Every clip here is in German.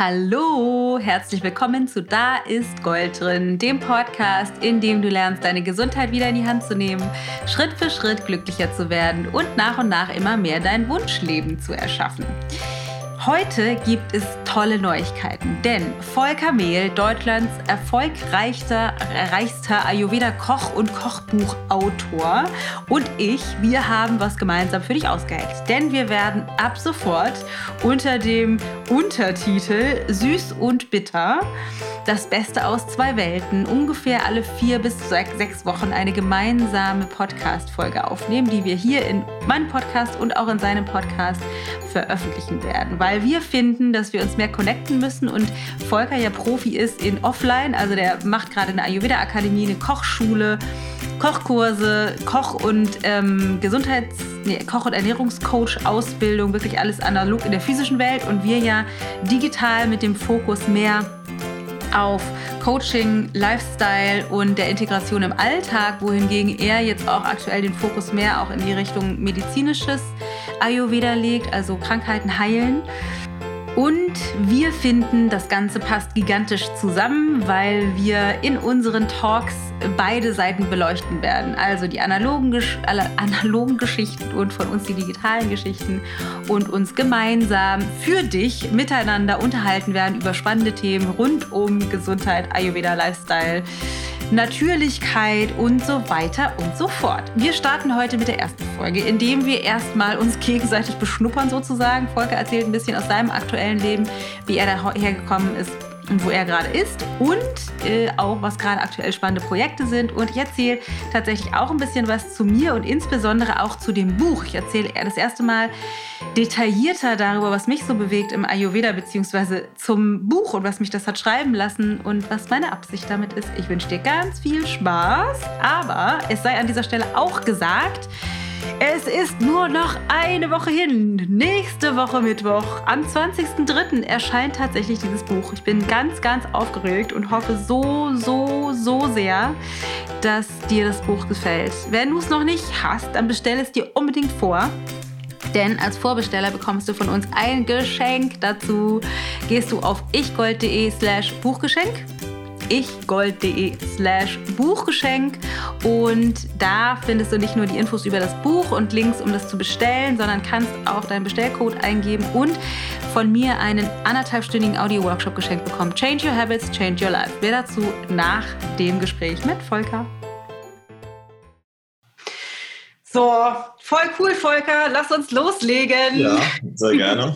Hallo, herzlich willkommen zu Da ist Gold drin, dem Podcast, in dem du lernst, deine Gesundheit wieder in die Hand zu nehmen, Schritt für Schritt glücklicher zu werden und nach und nach immer mehr dein Wunschleben zu erschaffen. Heute gibt es tolle Neuigkeiten, denn Volker Mehl, Deutschlands erfolgreichster reichster Ayurveda-Koch und Kochbuchautor und ich, wir haben was gemeinsam für dich ausgeheckt. Denn wir werden ab sofort unter dem Untertitel Süß und Bitter das Beste aus zwei Welten ungefähr alle vier bis sechs Wochen eine gemeinsame Podcast-Folge aufnehmen, die wir hier in meinem Podcast und auch in seinem Podcast veröffentlichen werden. Weil wir finden, dass wir uns mehr connecten müssen und Volker ja Profi ist in Offline, also der macht gerade eine Ayurveda-Akademie, eine Kochschule. Kochkurse, Koch- und ähm, Gesundheits-, nee, Koch- und Ernährungscoach-Ausbildung, wirklich alles analog in der physischen Welt und wir ja digital mit dem Fokus mehr auf Coaching, Lifestyle und der Integration im Alltag, wohingegen er jetzt auch aktuell den Fokus mehr auch in die Richtung medizinisches Ayurveda legt, also Krankheiten heilen. Und wir finden, das Ganze passt gigantisch zusammen, weil wir in unseren Talks beide Seiten beleuchten werden. Also die analogen, analogen Geschichten und von uns die digitalen Geschichten und uns gemeinsam für dich miteinander unterhalten werden über spannende Themen rund um Gesundheit, Ayurveda, Lifestyle. Natürlichkeit und so weiter und so fort. Wir starten heute mit der ersten Folge, indem wir erstmal uns gegenseitig beschnuppern sozusagen. Volker erzählt ein bisschen aus seinem aktuellen Leben, wie er daher gekommen ist wo er gerade ist und äh, auch, was gerade aktuell spannende Projekte sind. Und ich erzähle tatsächlich auch ein bisschen was zu mir und insbesondere auch zu dem Buch. Ich erzähle das erste Mal detaillierter darüber, was mich so bewegt im Ayurveda, beziehungsweise zum Buch und was mich das hat schreiben lassen und was meine Absicht damit ist. Ich wünsche dir ganz viel Spaß, aber es sei an dieser Stelle auch gesagt, es ist nur noch eine Woche hin. Nächste Woche Mittwoch, am 20.03. erscheint tatsächlich dieses Buch. Ich bin ganz, ganz aufgeregt und hoffe so, so, so sehr, dass dir das Buch gefällt. Wenn du es noch nicht hast, dann bestell es dir unbedingt vor. Denn als Vorbesteller bekommst du von uns ein Geschenk dazu. Gehst du auf ichgold.de slash Buchgeschenk ichgold.de slash Buchgeschenk und da findest du nicht nur die Infos über das Buch und Links, um das zu bestellen, sondern kannst auch deinen Bestellcode eingeben und von mir einen anderthalbstündigen Audio-Workshop geschenkt bekommen. Change Your Habits, Change Your Life. Mehr dazu nach dem Gespräch mit Volker. So, voll cool, Volker. Lass uns loslegen. Ja, sehr gerne.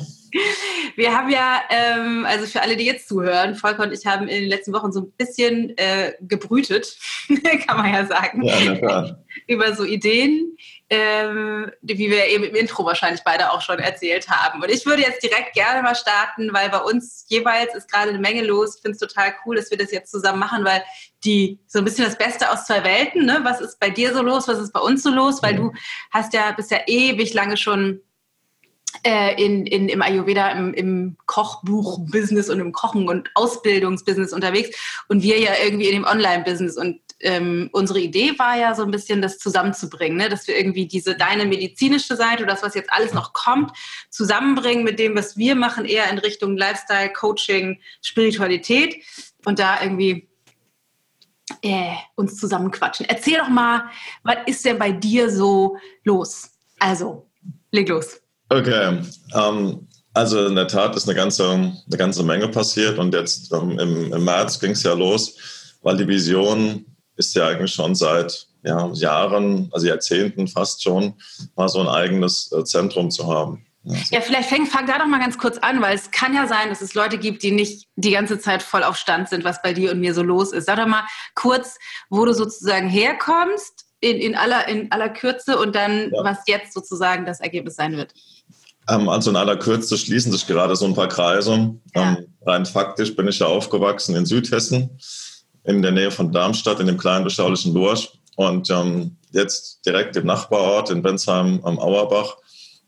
Wir haben ja, ähm, also für alle, die jetzt zuhören, Volker und ich haben in den letzten Wochen so ein bisschen äh, gebrütet, kann man ja sagen, ja, über so Ideen, ähm, wie wir eben im Intro wahrscheinlich beide auch schon erzählt haben. Und ich würde jetzt direkt gerne mal starten, weil bei uns jeweils ist gerade eine Menge los. Ich finde es total cool, dass wir das jetzt zusammen machen, weil die so ein bisschen das Beste aus zwei Welten. Ne? Was ist bei dir so los? Was ist bei uns so los? Weil du hast ja bist ja ewig lange schon äh, in, in, im Ayurveda, im, im Kochbuch-Business und im Kochen- und Ausbildungsbusiness unterwegs und wir ja irgendwie in dem Online-Business. Und ähm, unsere Idee war ja so ein bisschen, das zusammenzubringen, ne? dass wir irgendwie diese deine medizinische Seite das, was jetzt alles noch kommt, zusammenbringen mit dem, was wir machen, eher in Richtung Lifestyle, Coaching, Spiritualität und da irgendwie äh, uns zusammenquatschen. Erzähl doch mal, was ist denn bei dir so los? Also, leg los. Okay, ähm, also in der Tat ist eine ganze, eine ganze Menge passiert und jetzt ähm, im, im, März ging es ja los, weil die Vision ist ja eigentlich schon seit ja, Jahren, also Jahrzehnten fast schon, mal so ein eigenes äh, Zentrum zu haben. Ja, vielleicht fang, fang da doch mal ganz kurz an, weil es kann ja sein, dass es Leute gibt, die nicht die ganze Zeit voll auf Stand sind, was bei dir und mir so los ist. Sag doch mal kurz, wo du sozusagen herkommst, in, in, aller, in aller Kürze und dann, ja. was jetzt sozusagen das Ergebnis sein wird. Ähm, also in aller Kürze schließen sich gerade so ein paar Kreise. Ja. Ähm, rein faktisch bin ich ja aufgewachsen in Südhessen, in der Nähe von Darmstadt, in dem kleinen beschaulichen Lurch. Und ähm, jetzt direkt im Nachbarort in Bensheim am Auerbach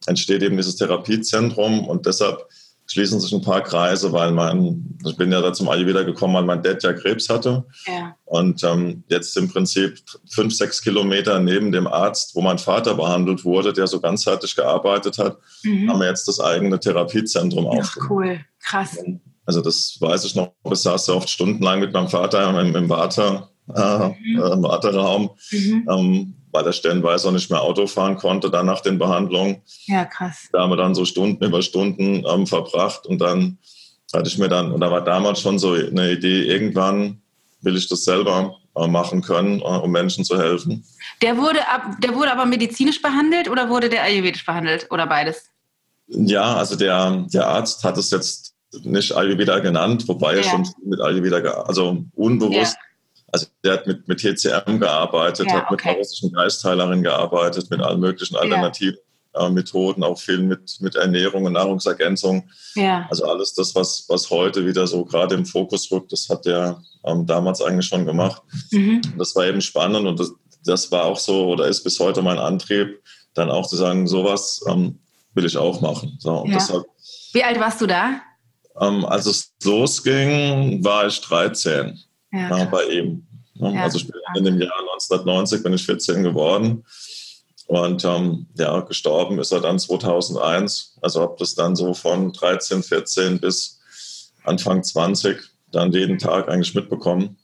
entsteht eben dieses Therapiezentrum und deshalb schließen sich ein paar Kreise, weil mein, ich bin ja da zum Ayurveda gekommen, weil mein Dad ja Krebs hatte. Ja. Und ähm, jetzt im Prinzip fünf, sechs Kilometer neben dem Arzt, wo mein Vater behandelt wurde, der so ganzheitlich gearbeitet hat, mhm. haben wir jetzt das eigene Therapiezentrum aufgebaut. Cool, krass. Also das weiß ich noch, ich saß ja oft stundenlang mit meinem Vater im, im Vater, äh, mhm. im Warteraum, mhm. ähm, weil er stellenweise auch nicht mehr Auto fahren konnte, dann nach den Behandlungen. Ja, krass. Da haben wir dann so Stunden über Stunden ähm, verbracht und dann hatte ich mir dann, und da war damals schon so eine Idee, irgendwann will ich das selber äh, machen können, äh, um Menschen zu helfen. Der wurde, ab, der wurde aber medizinisch behandelt oder wurde der ayurvedisch behandelt oder beides? Ja, also der, der Arzt hat es jetzt nicht Ayurveda genannt, wobei ja. er schon mit Ayurveda, also unbewusst, ja. Also der hat mit, mit TCM gearbeitet, ja, hat mit einer russischen Geistheilerin gearbeitet, mit allen möglichen alternativen äh, Methoden, auch viel mit, mit Ernährung und Nahrungsergänzung. Ja. Also alles das, was, was heute wieder so gerade im Fokus rückt, das hat der ähm, damals eigentlich schon gemacht. Mhm. Das war eben spannend und das, das war auch so oder ist bis heute mein Antrieb, dann auch zu sagen, sowas ähm, will ich auch machen. So, und ja. deshalb, Wie alt warst du da? Ähm, als es losging, war ich 13 ja, ja, bei ihm. Ja, also ich bin in dem Jahr 1990 bin ich 14 geworden. Und ähm, ja, gestorben ist er dann 2001. Also habe das dann so von 13, 14 bis Anfang 20 dann jeden Tag eigentlich mitbekommen.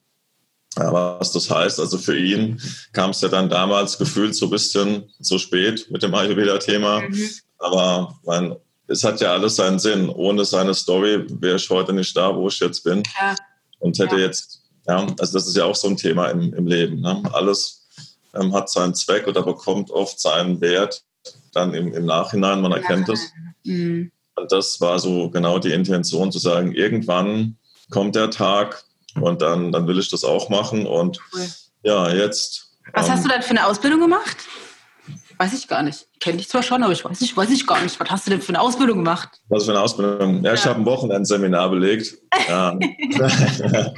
Ja, was das heißt, also für ihn kam es ja dann damals gefühlt so ein bisschen zu spät mit dem Ayurveda-Thema. Mhm. Aber man, es hat ja alles seinen Sinn. Ohne seine Story wäre ich heute nicht da, wo ich jetzt bin. Ja. Und hätte ja. jetzt, ja, also das ist ja auch so ein Thema im, im Leben. Ne? Alles ähm, hat seinen Zweck oder bekommt oft seinen Wert dann im, im Nachhinein, man erkennt es. Mhm. Und das war so genau die Intention zu sagen, irgendwann kommt der Tag und dann, dann will ich das auch machen. Und cool. ja, jetzt. Was ähm, hast du dann für eine Ausbildung gemacht? Weiß ich gar nicht. Kenne dich zwar schon, aber ich weiß, nicht, weiß ich gar nicht. Was hast du denn für eine Ausbildung gemacht? Was für eine Ausbildung? Ja, ja. ich habe ein Wochenendseminar belegt. Ja.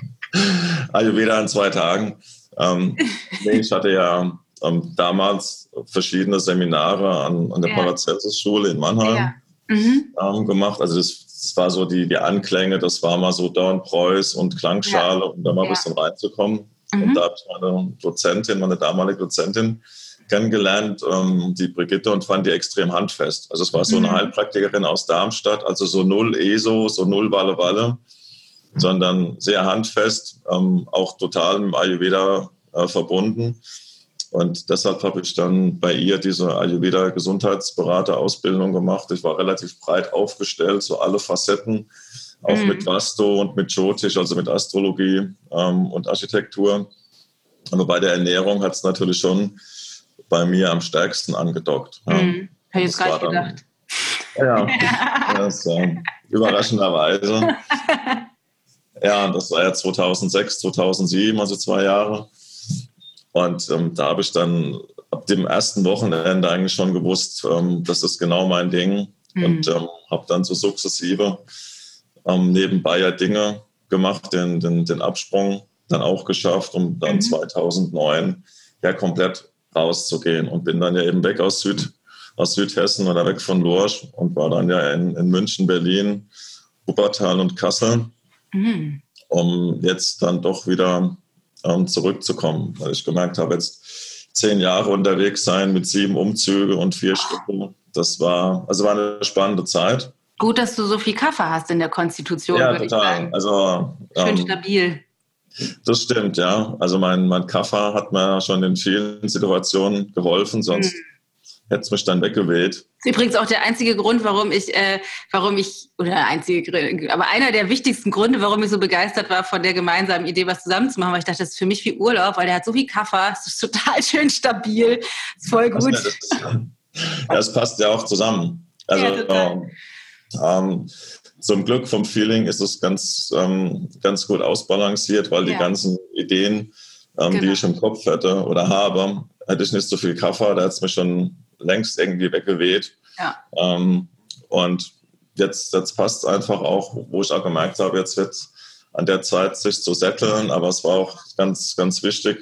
Ayurveda in zwei Tagen. Ähm, ich hatte ja ähm, damals verschiedene Seminare an, an der ja. Paracelsus-Schule in Mannheim ja. mhm. ähm, gemacht. Also das, das, war so die, die Anklänge, das war mal so Dornpreuß und Klangschale, ja. um da mal ein bisschen reinzukommen. Mhm. Und da habe ich meine Dozentin, meine damalige Dozentin, kennengelernt, ähm, die Brigitte, und fand die extrem handfest. Also es war so eine mhm. Heilpraktikerin aus Darmstadt, also so null ESO, so null Walle Walle, sondern sehr handfest, ähm, auch total mit Ayurveda äh, verbunden. Und deshalb habe ich dann bei ihr diese Ayurveda Gesundheitsberater-Ausbildung gemacht. Ich war relativ breit aufgestellt, so alle Facetten, auch mhm. mit Vasto und mit Jyotish, also mit Astrologie ähm, und Architektur. Aber bei der Ernährung hat es natürlich schon bei mir am stärksten angedockt. Ja. Mhm. Hätte ich jetzt nicht gedacht. Ja, das, äh, überraschenderweise. Ja, das war ja 2006, 2007, also zwei Jahre. Und ähm, da habe ich dann ab dem ersten Wochenende eigentlich schon gewusst, ähm, das ist genau mein Ding. Mhm. Und ähm, habe dann so sukzessive ähm, nebenbei ja Dinge gemacht, den, den, den Absprung dann auch geschafft, um dann mhm. 2009 ja komplett rauszugehen und bin dann ja eben weg aus, Süd, aus Südhessen oder weg von Lorsch und war dann ja in, in München, Berlin, Wuppertal und Kassel, mhm. um jetzt dann doch wieder ähm, zurückzukommen, weil ich gemerkt habe, jetzt zehn Jahre unterwegs sein mit sieben Umzüge und vier Stunden, das war, also war eine spannende Zeit. Gut, dass du so viel Kaffee hast in der Konstitution. Ja, total. Also, Schön ähm, stabil. Das stimmt, ja. Also mein, mein Kaffer hat mir schon in vielen Situationen geholfen, sonst mhm hätte es mich dann weggeweht. Das ist übrigens auch der einzige Grund, warum ich, äh, warum ich, oder der einzige, aber einer der wichtigsten Gründe, warum ich so begeistert war von der gemeinsamen Idee, was zusammenzumachen, weil ich dachte, das ist für mich wie Urlaub, weil der hat so viel Kaffer, es ist total schön stabil, ist voll gut. Das, ja, es passt ja auch zusammen. Also, ja, ähm, zum Glück vom Feeling ist es ganz, ähm, ganz gut ausbalanciert, weil ja. die ganzen Ideen, ähm, genau. die ich im Kopf hätte oder habe, hätte ich nicht so viel Kaffer, da hätte es mich schon längst irgendwie weggeweht. Ja. Ähm, und jetzt, jetzt passt es einfach auch, wo ich auch gemerkt habe, jetzt wird an der Zeit, sich zu setteln. Aber es war auch ganz, ganz wichtig,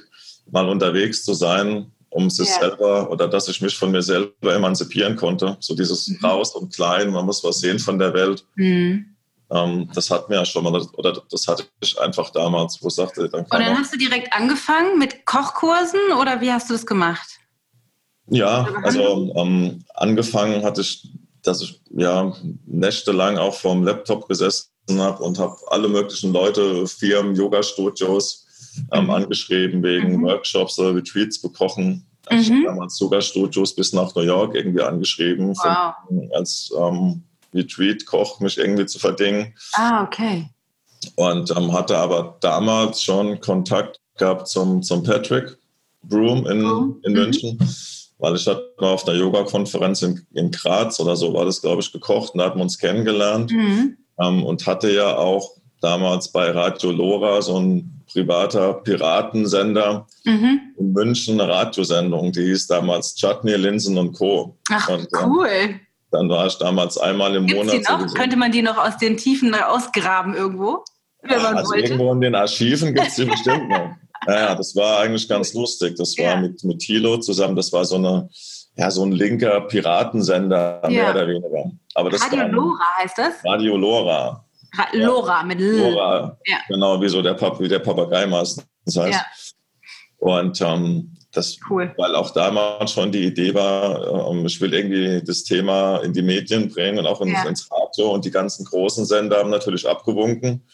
mal unterwegs zu sein, um sich ja. selber oder dass ich mich von mir selber emanzipieren konnte. So dieses mhm. raus und klein, man muss was sehen von der Welt. Mhm. Ähm, das hat mir ja schon mal, oder das hatte ich einfach damals, wo ich sagte, dann Und dann hast du direkt angefangen mit Kochkursen oder wie hast du das gemacht? Ja, also ähm, angefangen hatte ich, dass ich ja nächtelang auch vorm Laptop gesessen habe und habe alle möglichen Leute, Firmen, Yoga-Studios ähm, mhm. angeschrieben wegen mhm. Workshops oder Retreats bekochen. Ich mhm. habe damals Yoga-Studios bis nach New York irgendwie angeschrieben, wow. von, als ähm, Retreat-Koch mich irgendwie zu verdingen. Ah, okay. Und ähm, hatte aber damals schon Kontakt gehabt zum, zum Patrick Broom in, oh. in mhm. Weil ich hatte mal auf der Yoga-Konferenz in, in Graz oder so war das, glaube ich, gekocht und da hatten wir uns kennengelernt mhm. ähm, und hatte ja auch damals bei Radio Lora so ein privater Piratensender mhm. in München eine Radiosendung, die hieß damals Chutney, Linsen und Co. Ach, und, cool. Äh, dann war ich damals einmal im Gibt's Monat. Die noch? Könnte man die noch aus den Tiefen ausgraben irgendwo? Wenn man also wollte? irgendwo in den Archiven gibt es die bestimmt noch. Ja, das war eigentlich ganz lustig. Das war ja. mit, mit Thilo zusammen, das war so eine, ja, so ein linker Piratensender, ja. mehr oder weniger. Aber das Radio Lora heißt das? Radio Lora. Ra Lora mit L. Lora, ja. genau, wie so der, Pap wie der Papagei meistens heißt. Ja. Und ähm, das, cool. weil auch damals schon die Idee war, ähm, ich will irgendwie das Thema in die Medien bringen und auch ins, ja. ins Radio und die ganzen großen Sender haben natürlich abgewunken.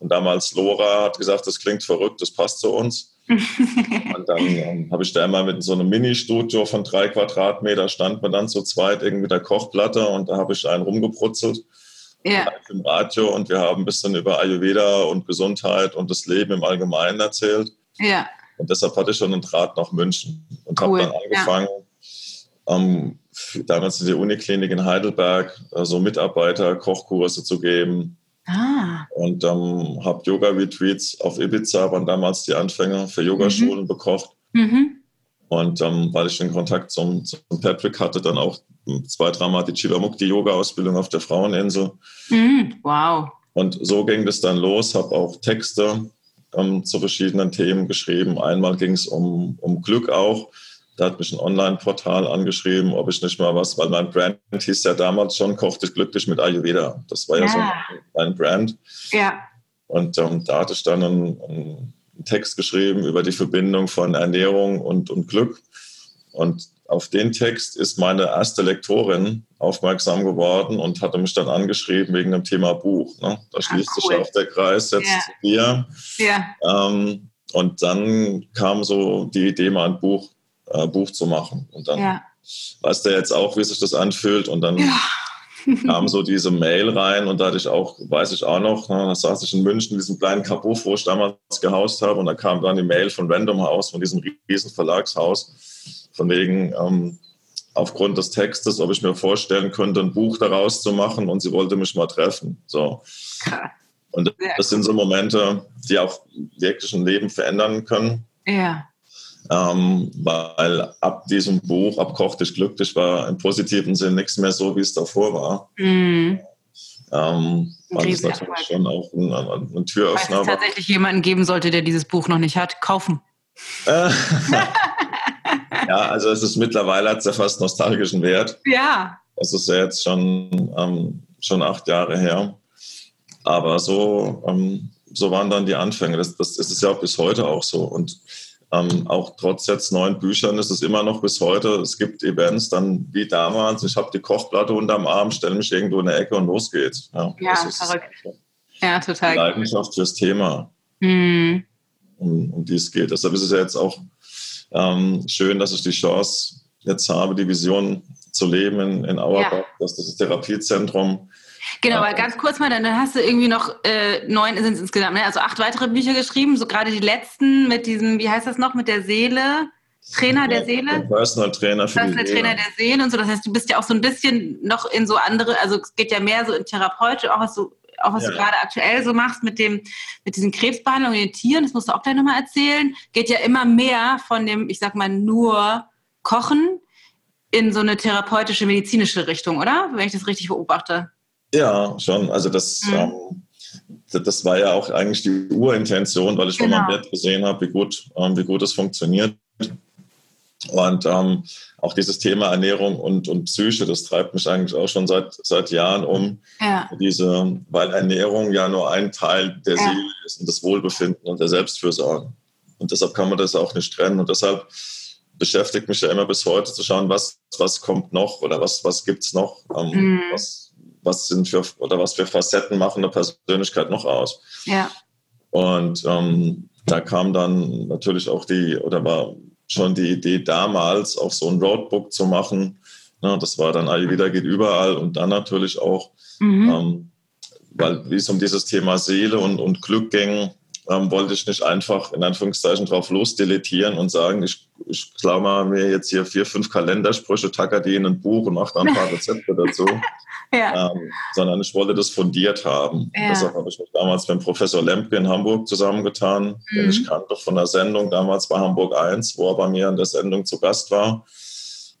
Und damals Lora hat gesagt, das klingt verrückt, das passt zu uns. und dann ähm, habe ich da immer mit so einem Mini-Studio von drei Quadratmeter, stand man dann zu zweit irgendwie mit der Kochplatte und da habe ich einen rumgebrutzelt ja. im Radio und wir haben ein bisschen über Ayurveda und Gesundheit und das Leben im Allgemeinen erzählt. Ja. Und deshalb hatte ich schon einen Draht nach München und cool. habe dann angefangen, ja. ähm, damals in der Uniklinik in Heidelberg äh, so also Mitarbeiter Kochkurse zu geben. Ah. Und ähm, habe Yoga-Retreats auf Ibiza, waren damals die Anfänger für Yogaschulen mhm. bekocht. Mhm. Und ähm, weil ich den Kontakt zum, zum, Patrick hatte, dann auch zwei, dreimal die Chivamukti-Yoga-Ausbildung auf der Fraueninsel. Mhm. Wow. Und so ging das dann los, habe auch Texte ähm, zu verschiedenen Themen geschrieben. Einmal ging es um, um Glück auch. Da hat mich ein Online-Portal angeschrieben, ob ich nicht mal was, weil mein Brand hieß ja damals schon, kochte ich glücklich mit Ayurveda. Das war ja, ja so ein, Brand. Ja. Und ähm, da hatte ich dann einen, einen, Text geschrieben über die Verbindung von Ernährung und, und Glück. Und auf den Text ist meine erste Lektorin aufmerksam geworden und hatte mich dann angeschrieben wegen dem Thema Buch. Ne? Da ah, schließt cool. sich auch der Kreis jetzt ja. zu dir. Ja. Ähm, und dann kam so die Idee, mal ein Buch äh, Buch zu machen. Und dann ja. weißt du jetzt auch, wie sich das anfühlt. Und dann ja. kam so diese Mail rein und da hatte ich auch, weiß ich auch noch, ne, da saß ich in München in diesem kleinen Kabuff, wo ich damals gehaust habe. Und da kam dann die Mail von Random House, von diesem riesen Verlagshaus, von wegen, ähm, aufgrund des Textes, ob ich mir vorstellen könnte, ein Buch daraus zu machen und sie wollte mich mal treffen. So. Und das sind so Momente, die auch wirklich ein Leben verändern können. Ja ähm, weil ab diesem Buch, ab Koch dich glücklich, war im positiven Sinn nichts mehr so, wie es davor war. Mhm. Ähm, weil es natürlich schon auch ein, ein, ein Türöffner Falls es tatsächlich jemanden geben sollte, der dieses Buch noch nicht hat, kaufen. ja, also es ist mittlerweile hat es ja fast nostalgischen Wert. Ja. Es ist ja jetzt schon, ähm, schon acht Jahre her. Aber so, ähm, so waren dann die Anfänge. Das, das ist ja auch bis heute auch so. Und ähm, auch trotz jetzt neun Büchern ist es immer noch bis heute. Es gibt Events dann wie damals. Ich habe die Kochplatte unterm Arm, stelle mich irgendwo in der Ecke und los geht's. Ja, ja verrückt. Ja, total. Leidenschaft fürs Thema, mhm. um, um die es geht. Deshalb ist es ja jetzt auch ähm, schön, dass ich die Chance jetzt habe, die Vision zu leben in, in Auerbach, ja. dass das Therapiezentrum Genau, aber ganz kurz mal, dann hast du irgendwie noch äh, neun sind es insgesamt, ne? also acht weitere Bücher geschrieben, so gerade die letzten mit diesem, wie heißt das noch, mit der Seele, Trainer der Seele. Personal Trainer für Personal die Trainer der Seele und so. Das heißt, du bist ja auch so ein bisschen noch in so andere, also es geht ja mehr so in Therapeut, auch was du, auch was ja. du gerade aktuell so machst mit dem, mit diesen Krebsbehandlungen in den Tieren, das musst du auch gleich nochmal erzählen. Geht ja immer mehr von dem, ich sag mal, nur Kochen in so eine therapeutische, medizinische Richtung, oder? Wenn ich das richtig beobachte. Ja, schon. Also das, mhm. ähm, das war ja auch eigentlich die Urintention, weil ich genau. schon am Bett gesehen habe, wie gut, ähm, wie gut es funktioniert. Und ähm, auch dieses Thema Ernährung und, und Psyche, das treibt mich eigentlich auch schon seit, seit Jahren um. Ja. Diese, weil Ernährung ja nur ein Teil der ja. Seele ist und das Wohlbefinden und der Selbstfürsorge. Und deshalb kann man das auch nicht trennen. Und deshalb beschäftigt mich ja immer bis heute zu schauen, was, was kommt noch oder was, was gibt es noch, ähm, mhm. was, was sind für oder was für Facetten machen eine Persönlichkeit noch aus. Ja. Und ähm, da kam dann natürlich auch die, oder war schon die Idee damals, auch so ein Roadbook zu machen. Ja, das war dann Ayurveda geht überall und dann natürlich auch, mhm. ähm, weil wie es um dieses Thema Seele und, und Glück ging, ähm, wollte ich nicht einfach in Anführungszeichen drauf losdeletieren und sagen, ich, ich klammer mir jetzt hier vier, fünf Kalendersprüche, tacker die in ein Buch und mache da ein paar Rezepte dazu. ja. ähm, sondern ich wollte das fundiert haben. Ja. Deshalb habe ich mich damals mit Professor Lemke in Hamburg zusammengetan, mhm. den ich kannte von der Sendung damals bei Hamburg 1, wo er bei mir in der Sendung zu Gast war.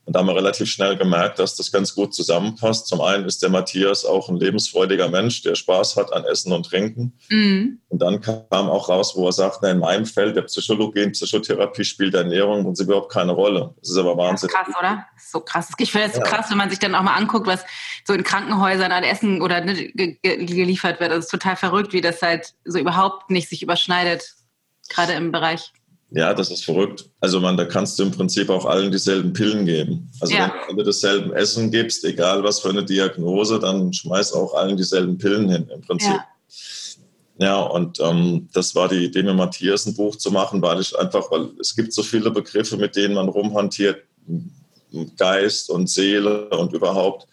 Und da haben wir relativ schnell gemerkt, dass das ganz gut zusammenpasst. Zum einen ist der Matthias auch ein lebensfreudiger Mensch, der Spaß hat an Essen und Trinken. Mhm. Und dann kam auch raus, wo er sagt, na, in meinem Feld der Psychologie und Psychotherapie spielt Ernährung und sie überhaupt keine Rolle. Das ist aber Wahnsinn. krass, oder? so krass. Ich finde es so krass, wenn man sich dann auch mal anguckt, was so in Krankenhäusern an Essen oder ne, geliefert wird. Das ist total verrückt, wie das halt so überhaupt nicht sich überschneidet, gerade im Bereich ja, das ist verrückt. Also man, da kannst du im Prinzip auch allen dieselben Pillen geben. Also ja. wenn du alle dasselbe Essen gibst, egal was für eine Diagnose, dann schmeiß auch allen dieselben Pillen hin im Prinzip. Ja. Ja, und ähm, das war die Idee, mit Matthias ein Buch zu machen, weil ich einfach, weil es gibt so viele Begriffe, mit denen man rumhantiert, Geist und Seele und überhaupt.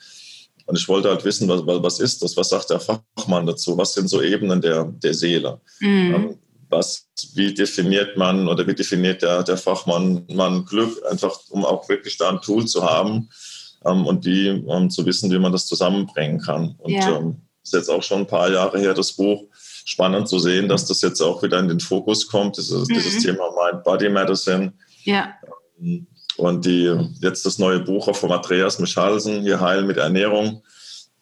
Und ich wollte halt wissen, was, was ist das? Was sagt der Fachmann dazu? Was sind so Ebenen der, der Seele? Mhm. Ähm, was, wie definiert man oder wie definiert der, der Fachmann man Glück, einfach um auch wirklich da ein Tool zu haben ähm, und wie ähm, zu wissen, wie man das zusammenbringen kann. Und ja. ähm, ist jetzt auch schon ein paar Jahre her, das Buch. Spannend zu sehen, dass das jetzt auch wieder in den Fokus kommt, dieses, mhm. dieses Thema Mind Body Medicine. Ja. Ähm, und die, jetzt das neue Buch auch von Andreas Michalsen, Hier heilen mit Ernährung,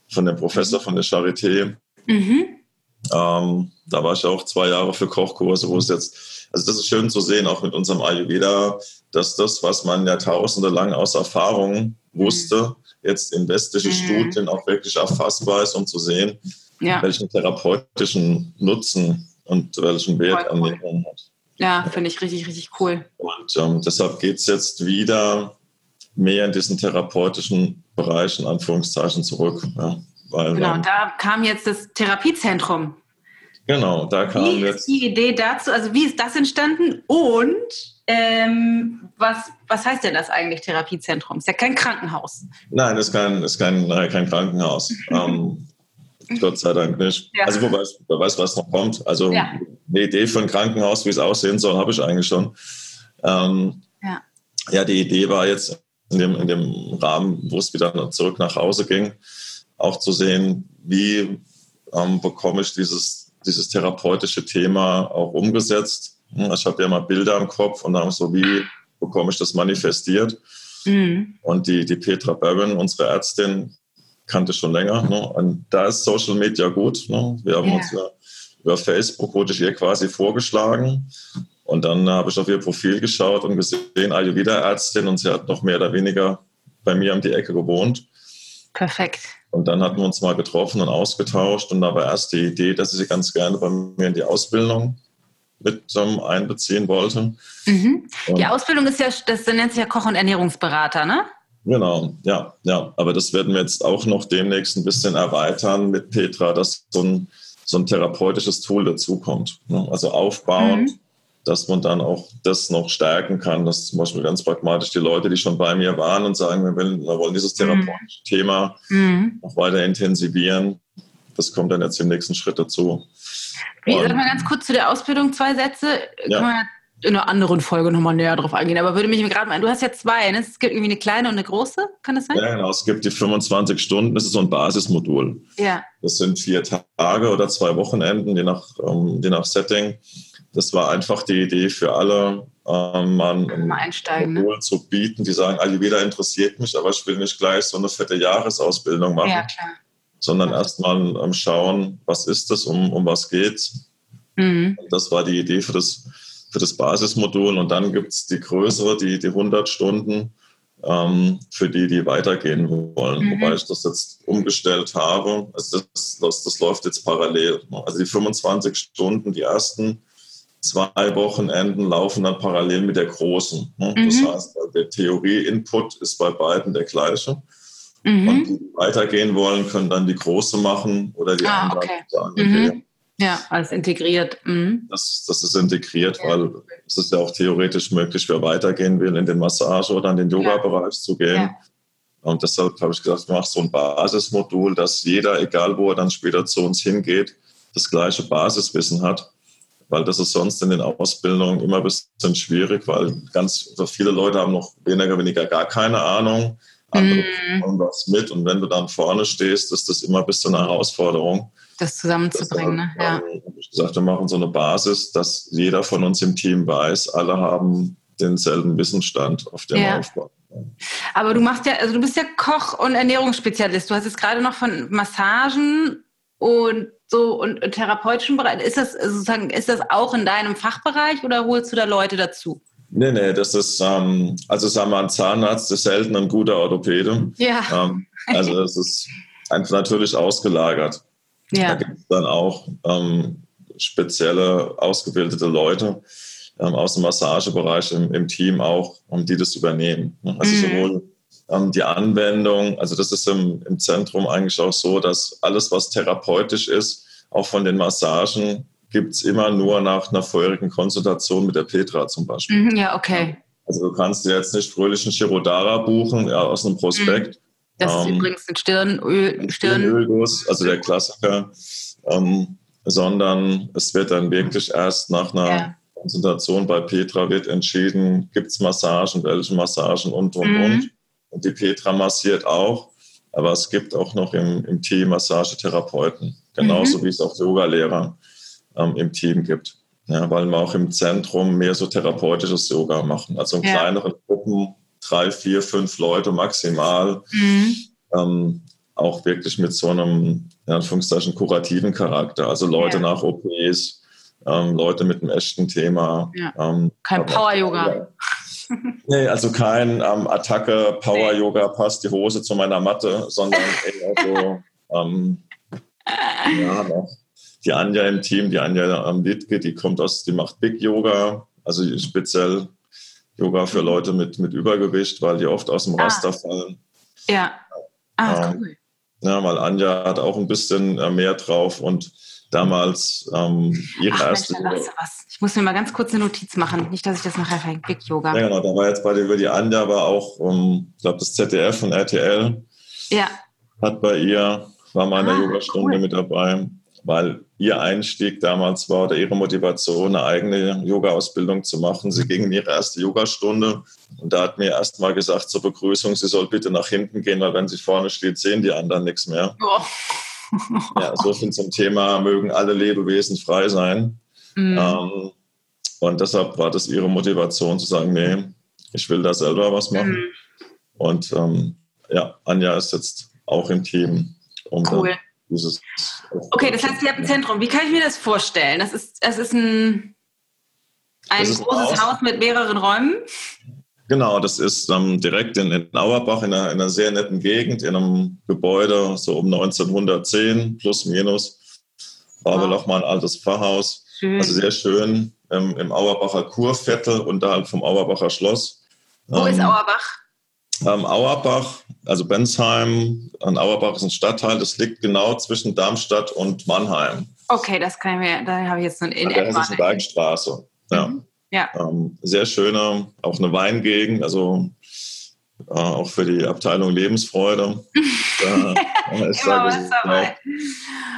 von dem Professor von der Charité. Mhm. Ähm, da war ich auch zwei Jahre für Kochkurse, wo es jetzt, also das ist schön zu sehen, auch mit unserem Ayurveda, dass das, was man Jahrtausende lang aus Erfahrung wusste, jetzt in westlichen mhm. Studien auch wirklich erfassbar ist, um zu sehen, ja. welchen therapeutischen Nutzen und welchen Wert Ernährung hat. Ja, finde ich richtig, richtig cool. Und ähm, deshalb geht es jetzt wieder mehr in diesen therapeutischen Bereich, in Anführungszeichen, zurück. Ja. Weil, genau, ähm, da kam jetzt das Therapiezentrum. Genau, da kam wie jetzt. Ist die Idee dazu, also wie ist das entstanden und ähm, was, was heißt denn das eigentlich, Therapiezentrum? Ist ja kein Krankenhaus. Nein, ist kein, ist kein, nein, kein Krankenhaus. ähm, Gott sei Dank nicht. Ja. Also, wer weiß, wer weiß, was noch kommt. Also, ja. eine Idee für ein Krankenhaus, wie es aussehen soll, habe ich eigentlich schon. Ähm, ja. ja, die Idee war jetzt in dem, in dem Rahmen, wo es wieder zurück nach Hause ging, auch zu sehen, wie ähm, bekomme ich dieses, dieses therapeutische Thema auch umgesetzt. Hm, ich habe ja mal Bilder im Kopf und dann so, wie bekomme ich das manifestiert? Mhm. Und die, die Petra Barron, unsere Ärztin, kannte schon länger. Ne? Und da ist Social Media gut. Ne? Wir haben yeah. uns ja über Facebook, wurde ich ihr quasi vorgeschlagen. Und dann habe ich auf ihr Profil geschaut und gesehen, Ayurveda-Ärztin und sie hat noch mehr oder weniger bei mir um die Ecke gewohnt. Perfekt. Und dann hatten wir uns mal getroffen und ausgetauscht. Und da war erst die Idee, dass ich sie ganz gerne bei mir in die Ausbildung mit ähm, einbeziehen wollte. Mhm. Die Ausbildung ist ja, das nennt sich ja Koch- und Ernährungsberater, ne? Genau, ja, ja. Aber das werden wir jetzt auch noch demnächst ein bisschen erweitern mit Petra, dass so ein, so ein therapeutisches Tool dazukommt. Ne? Also aufbauend. Mhm dass man dann auch das noch stärken kann, dass zum Beispiel ganz pragmatisch die Leute, die schon bei mir waren und sagen, wir, wollen, wir wollen dieses mhm. therapeutische mhm. Thema mhm. noch weiter intensivieren, das kommt dann jetzt im nächsten Schritt dazu. Wie, sag mal ganz kurz zu der Ausbildung zwei Sätze. Ja. Kann man in einer anderen Folge nochmal näher drauf eingehen. Aber würde mich gerade mal, du hast ja zwei, ne? es gibt irgendwie eine kleine und eine große, kann das sein? Ja, genau. Es gibt die 25 Stunden, das ist so ein Basismodul. Ja. Das sind vier Tage oder zwei Wochenenden, je nach, um, ähm, je nach Setting das war einfach die Idee für alle, ähm, man Modul ne? zu bieten, die sagen, Ayurveda interessiert mich, aber ich will nicht gleich so eine fette Jahresausbildung machen, ja, sondern erstmal ähm, schauen, was ist das, um, um was geht's. Mhm. Das war die Idee für das, für das Basismodul und dann gibt es die größere, die, die 100 Stunden, ähm, für die, die weitergehen wollen. Mhm. Wobei ich das jetzt umgestellt habe. Also das, das, das läuft jetzt parallel. Also die 25 Stunden, die ersten, zwei Wochenenden laufen dann parallel mit der großen. Ne? Mhm. Das heißt, der Theorie-Input ist bei beiden der gleiche. Mhm. Und die weitergehen wollen, können dann die große machen oder die ah, anderen okay. sagen, Mhm. okay, Ja, alles integriert. Mhm. das, das ist integriert, Ja. weil es ist ja auch theoretisch möglich, wer weitergehen will, in den Massage- oder in den Yoga-Bereich zu gehen. Ja. Und deshalb habe ich gesagt, ich mache so ein Basismodul, dass jeder, egal wo er dann später zu uns hingeht, das gleiche Basiswissen hat. Weil das ist sonst in den Ausbildungen immer ein bisschen schwierig, weil ganz viele Leute haben noch weniger, weniger gar keine Ahnung. Andere bekommen was mit. Und wenn du dann vorne stehst, ist das immer ein bisschen eine Herausforderung. Das zusammenzubringen. Ne? Ja. ähm, ich gesagt, wir machen so eine Basis, dass jeder von uns im Team weiß, alle haben denselben Wissensstand, auf dem Ja. wir aufbauen. Aber du machst ja, also du bist ja Koch und Ernährungsspezialist. Du hast jetzt gerade noch von Massagen und so und, und therapeutischen Bereich. Ist das sozusagen, ist das auch in deinem Fachbereich oder holst du da Leute dazu? Nee, nee, das ist, ähm, also sagen wir, ein Zahnarzt ist selten ein guter Orthopäde. Ja. Ähm, also es ist einfach natürlich ausgelagert. Da Ja. gibt es dann auch ähm, spezielle, ausgebildete Leute ähm, aus dem Massagebereich im, im Team auch, um die das übernehmen. ne? Also Mhm. sowohl ähm, die Anwendung, also das ist im, im Zentrum eigentlich auch so, dass alles, was therapeutisch ist, auch von den Massagen, gibt es immer nur nach einer vorherigen Konsultation mit der Petra zum Beispiel. Mhm, ja, okay. Also du kannst dir jetzt nicht fröhlich einen Chirodara buchen ja, aus einem Prospekt. Das ist Ähm, übrigens ein Stirnöl, Stirn. Ölguss, also der Klassiker, ähm, sondern es wird dann wirklich erst nach einer Ja. Konsultation bei Petra wird entschieden, gibt es Massagen, welche Massagen und, und, Mhm. und. Und die Petra massiert auch, aber es gibt auch noch im, im Team Massagetherapeuten, genauso Mhm. wie es auch Yogalehrer ähm, im Team gibt. Ja, weil wir auch im Zentrum mehr so therapeutisches Yoga machen, also in Ja. kleineren Gruppen, drei, vier, fünf Leute maximal Mhm. ähm, auch wirklich mit so einem, in Anführungszeichen, kurativen Charakter. Also Leute Ja. nach OPs, ähm, Leute mit einem echten Thema. Ähm, Kein Power-Yoga. Nee, also kein ähm, Attacke, Power-Yoga, passt die Hose zu meiner Matte, sondern eher so, ähm, ja, die Anja im Team, die Anja ähm, Littke, die kommt aus, die macht Big Yoga, also speziell Yoga für Leute mit, mit Übergewicht, weil die oft aus dem Ah. Raster fallen. Ja. Ah, Ähm, cool. Ja, weil Anja hat auch ein bisschen äh, mehr drauf und damals ähm, ihre Ach, Mensch, erste. da weißt du was. Ich muss mir mal ganz kurz eine Notiz machen. Nicht, dass ich das nachher verhänge. Big Yoga. Ja, genau, da war jetzt bei der, die Anja, war auch, ähm, ich glaube, das ZDF und RTL Ja. hat bei ihr, war mal in der Ah, Yogastunde cool. mit dabei, weil ihr Einstieg damals war oder ihre Motivation, eine eigene Yoga-Ausbildung zu machen. Sie ging in ihre erste Yogastunde und da hat mir erst mal gesagt zur Begrüßung, sie soll bitte nach hinten gehen, weil wenn sie vorne steht, sehen die anderen nichts mehr. Oh. Ja, so viel zum Thema, mögen alle Lebewesen frei sein. Mhm. Ähm, und deshalb war das ihre Motivation zu sagen, nee, ich will da selber was machen. Mhm. Und ähm, ja, Anja ist jetzt auch im Team. Um Cool. dieses Okay, das heißt, ihr habt ein Zentrum. Wie kann ich mir das vorstellen? Das ist, das ist ein, ein Das ist ein großes Haus. Haus mit mehreren Räumen. Genau, das ist ähm, direkt in, in Auerbach in einer, in einer sehr netten Gegend, in einem Gebäude so um 1910 plus minus. War Wow. wohl auch mal ein altes Pfarrhaus. Schön. Also sehr schön ähm, im Auerbacher Kurviertel unterhalb vom Auerbacher Schloss. Wo ist Ähm, Auerbach? Ähm, Auerbach, also Bensheim, an Auerbach ist ein Stadtteil, das liegt genau zwischen Darmstadt und Mannheim, Okay, das kann ich mir, da habe ich jetzt so ein in an der etwa. Hessischen Bergstraße. Ja. Mhm. Ja. Ähm, sehr schöne, auch eine Weingegend, also äh, auch für die Abteilung Lebensfreude. da, äh, ist da ja.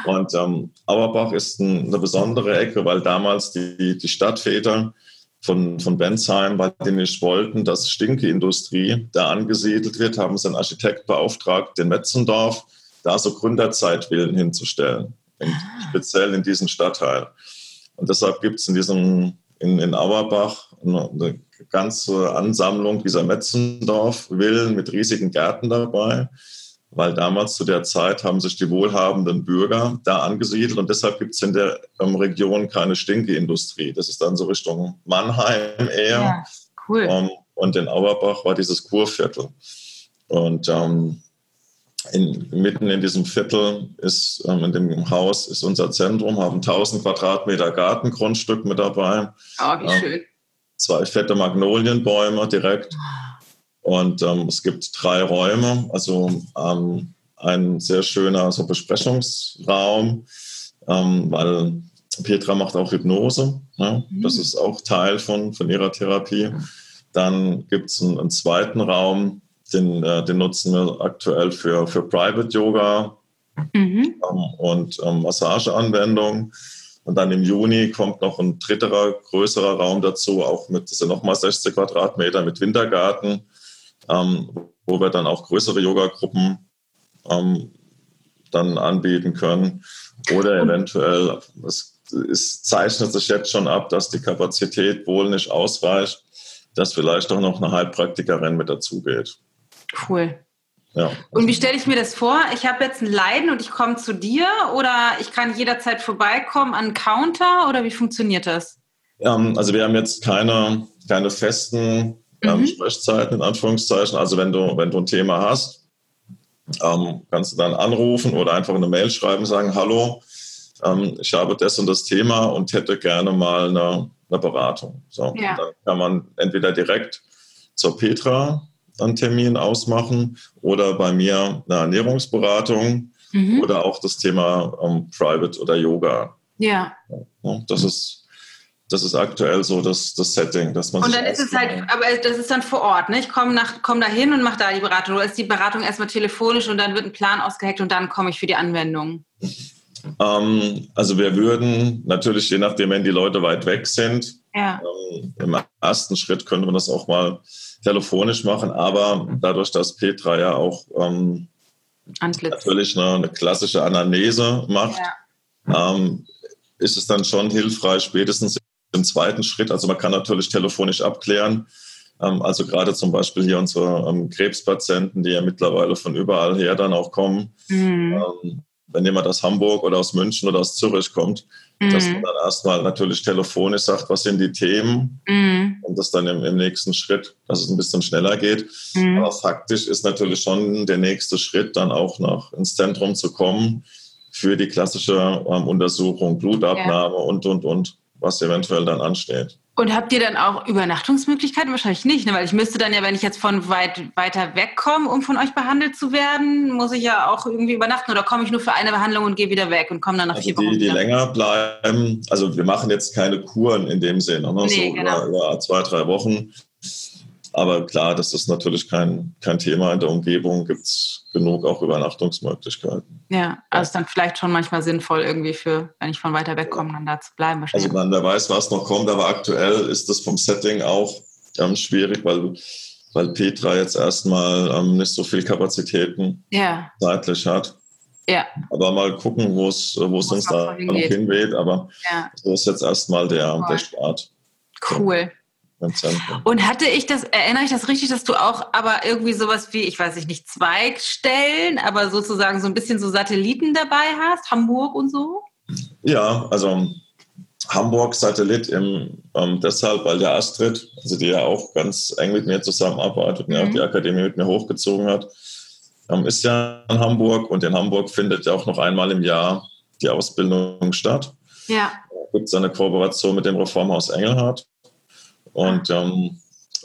Und ähm, Auerbach ist ein, eine besondere Ecke, weil damals die, die Stadtväter von, von Bensheim, weil die nicht wollten, dass Stinkeindustrie da angesiedelt wird, haben sie einen Architekt beauftragt, den Metzendorf, da so Gründerzeitvillen hinzustellen, in, speziell in diesem Stadtteil. Und deshalb gibt es in diesem in, in Auerbach eine, ganze Ansammlung dieser Metzendorf-Villen mit riesigen Gärten dabei weil damals zu der Zeit haben sich die wohlhabenden Bürger da angesiedelt und deshalb gibt es in der ähm, Region keine Stinkeindustrie. Das ist dann so Richtung Mannheim eher. Ja, cool. Ähm, und in Auerbach war dieses Kurviertel. Und ähm, in, mitten in diesem Viertel ist, ähm, in dem Haus ist unser Zentrum, haben 1000 Quadratmeter Gartengrundstück mit dabei Oh, wie ja. schön. zwei fette Magnolienbäume direkt. Und ähm, es gibt drei Räume, also ähm, ein sehr schöner so Besprechungsraum, ähm, weil Petra macht auch Hypnose. Ne? Mhm. Das ist auch Teil von, von ihrer Therapie. Dann gibt es einen, einen, zweiten Raum, den, äh, den nutzen wir aktuell für, für Private Yoga mhm. ähm, und ähm, Massageanwendungen. Und dann im Juni kommt noch ein dritter, größerer Raum dazu, auch mit, das sind nochmal 60 Quadratmeter mit Wintergarten, ähm, wo wir dann auch größere Yoga-Gruppen ähm, dann anbieten können. Oder eventuell, es, es zeichnet sich jetzt schon ab, dass die Kapazität wohl nicht ausreicht, dass vielleicht auch noch eine Heilpraktikerin mit dazugeht. Cool. Ja. Und wie stelle ich mir das vor? Ich habe jetzt ein Leiden und ich komme zu dir oder ich kann jederzeit vorbeikommen an Counter oder wie funktioniert das? Ähm, also wir haben jetzt keine, keine festen ähm, mhm. Sprechzeiten in Anführungszeichen. Also wenn du, wenn du ein Thema hast, ähm, kannst du dann anrufen oder einfach eine Mail schreiben, sagen, hallo, ähm, ich habe das und das Thema und hätte gerne mal eine, eine Beratung. So, ja. Dann kann man entweder direkt zur Petra einen Termin ausmachen oder bei mir eine Ernährungsberatung mhm. oder auch das Thema um, Private oder Yoga. Ja. ja. Das ist das ist aktuell so das, das Setting, dass man Und dann ist es halt, aber das ist dann vor Ort, ne? Ich komme komm da hin und mache da die Beratung. Oder ist die Beratung erstmal telefonisch und dann wird ein Plan ausgeheckt und dann komme ich für die Anwendung? Ähm, also wir würden natürlich, je nachdem, wenn die Leute weit weg sind, ja. ähm, im ersten Schritt könnte man das auch mal telefonisch machen, aber dadurch, dass Petra ja auch ähm, natürlich eine, eine, klassische Anamnese macht, ja. ähm, ist es dann schon hilfreich, spätestens im zweiten Schritt, also man kann natürlich telefonisch abklären, ähm, also gerade zum Beispiel hier unsere ähm, Krebspatienten, die ja mittlerweile von überall her dann auch kommen, mhm. Wenn jemand aus Hamburg oder aus München oder aus Zürich kommt, mhm. dass man dann erstmal natürlich telefonisch sagt, was sind die Themen mhm. und das dann im, im, nächsten Schritt, dass es ein bisschen schneller geht. Mhm. Aber faktisch ist natürlich schon der nächste Schritt, dann auch noch ins Zentrum zu kommen für die klassische ähm, Untersuchung, Blutabnahme ja. und, und, und, was eventuell dann ansteht. Und habt ihr dann auch Übernachtungsmöglichkeiten? Wahrscheinlich nicht, ne? weil ich müsste dann ja, wenn ich jetzt von weit weiter weg komme, um von euch behandelt zu werden, muss ich ja auch irgendwie übernachten oder komme ich nur für eine Behandlung und gehe wieder weg und komme dann nach also vier Wochen? Die, die länger bleiben, also wir machen jetzt keine Kuren in dem Sinne, ne? Nee, so genau. über, über zwei, drei Wochen. Aber klar, das ist natürlich kein, kein Thema. In der Umgebung gibt es genug auch Übernachtungsmöglichkeiten. Ja, also ja. ist dann vielleicht schon manchmal sinnvoll, irgendwie für, wenn ich von weiter weg komme, dann da zu bleiben. Also man, wer weiß, was noch kommt, aber aktuell ist das vom Setting auch ähm, schwierig, weil, weil Petra jetzt erstmal ähm, nicht so viel Kapazitäten ja. zeitlich hat. Ja. Aber mal gucken, wo es uns da noch hinweht. Aber ja. so ist jetzt erstmal der, der Start. Cool. Und hatte ich das, erinnere ich das richtig, dass du auch aber irgendwie sowas wie, ich weiß nicht, Zweigstellen, aber sozusagen so ein bisschen so Satelliten dabei hast, Hamburg und so? Ja, also Hamburg Satellit im, ähm, deshalb, weil der Astrid, also die ja auch ganz eng mit mir zusammenarbeitet, mhm. die Akademie mit mir hochgezogen hat, ähm, ist ja in Hamburg und in Hamburg findet ja auch noch einmal im Jahr die Ausbildung statt. Ja. Da gibt es eine Kooperation mit dem Reformhaus Engelhardt. Und ähm,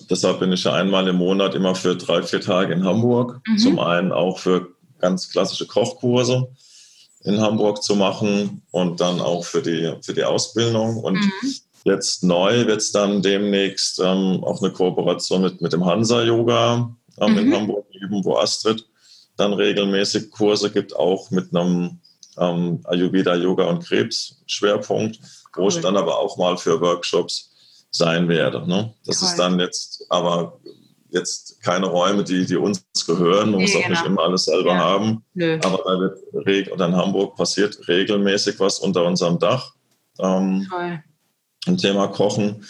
deshalb bin ich ja einmal im Monat immer für drei, vier Tage in Hamburg. Mhm. Zum einen auch für ganz klassische Kochkurse in Hamburg zu machen und dann auch für die, für die Ausbildung. Und mhm. jetzt neu wird es dann demnächst ähm, auch eine Kooperation mit, mit dem Hansa-Yoga ähm, mhm. in Hamburg geben, wo Astrid dann regelmäßig Kurse gibt, auch mit einem ähm, Ayurveda, Yoga und Krebs-Schwerpunkt, wo ich dann aber auch mal für Workshops sein werde. Ne? Das Toll. ist dann jetzt aber jetzt keine Räume, die, die uns gehören. Man nee, muss auch genau. nicht immer alles selber ja. haben. Nö. Aber da wird oder in Hamburg passiert regelmäßig was unter unserem Dach. Ähm, Toll. Ein Thema Kochen.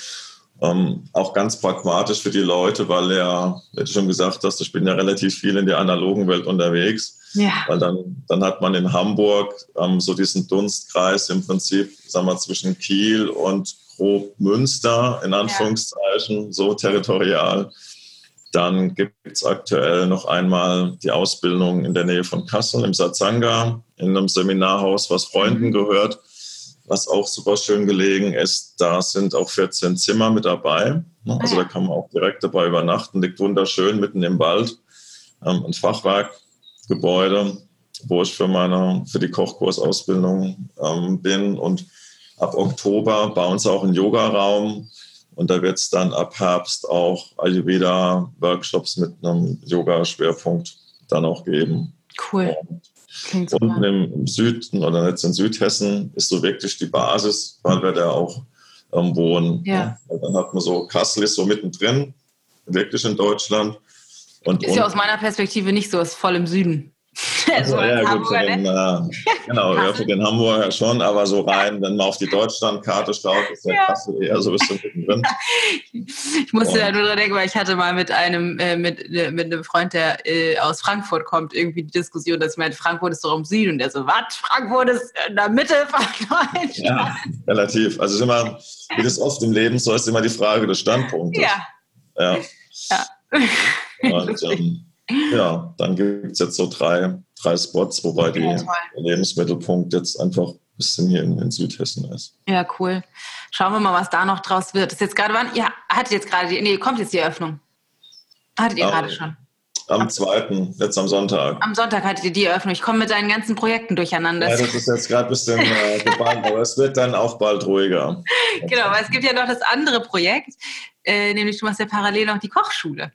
Ähm, auch ganz pragmatisch für die Leute, weil ja, wie du schon gesagt hast, ich bin ja relativ viel in der analogen Welt unterwegs. Ja. Weil dann, dann hat man in Hamburg ähm, so diesen Dunstkreis im Prinzip, sagen wir, zwischen Kiel und grob Münster, in Anführungszeichen, ja. so territorial. Dann gibt es aktuell noch einmal die Ausbildung in der Nähe von Kassel im Satsanga, in einem Seminarhaus, was Freunden mhm. gehört. was auch super schön gelegen ist. Da sind auch 14 Zimmer mit dabei. Ne? Also da kann man auch direkt dabei übernachten. Liegt wunderschön mitten im Wald. Ähm, ein Fachwerkgebäude, wo ich für meine, für die Kochkursausbildung ähm, bin. Und ab Oktober bauen sie auch einen Yogaraum. Und da wird es dann ab Herbst auch Ayurveda-Workshops mit einem Yoga-Schwerpunkt dann auch geben. Cool. Und unten im Süden oder jetzt in Südhessen ist so wirklich die Basis, weil wir da auch ähm, wohnen. Ja. ja. Dann hat man so, Kassel ist so mittendrin, wirklich in Deutschland. Und ist ja aus meiner Perspektive nicht so, ist voll im Süden. Also, ja, gut, für den, äh, genau, ja, für den Hamburger schon, aber so rein, wenn man auf die Deutschlandkarte schaut, ist der ja. Kassel eher so ein bisschen drin. Ich musste ja. nur dran denken, weil ich hatte mal mit einem, äh, mit, äh, mit einem Freund, der äh, aus Frankfurt kommt, irgendwie die Diskussion, dass ich meinte, Frankfurt ist doch im Süden und der so, was? Frankfurt ist in der Mitte von Deutschland. Ja, relativ. Also ist immer, wie das oft im Leben so ist, immer die Frage des Standpunktes. Ja. Ja. ja. Und, ähm, ja, dann gibt es jetzt so drei, drei Spots, wobei ja, der Lebensmittelpunkt jetzt einfach ein bisschen hier in, in, Südhessen ist. Ja, cool. Schauen wir mal, was da noch draus wird. Ist jetzt gerade wann? Ja, hattet jetzt gerade die, nee, kommt jetzt die Eröffnung. Hattet ihr um, gerade schon? Am zweiten, jetzt am Sonntag. Am Sonntag hattet ihr die Eröffnung. Ich komme mit deinen ganzen Projekten durcheinander. Ja, das ist jetzt gerade ein bisschen äh, gebannt, aber es wird dann auch bald ruhiger. Genau, weil es gibt ja noch das andere Projekt, äh, nämlich du machst ja parallel noch die Kochschule.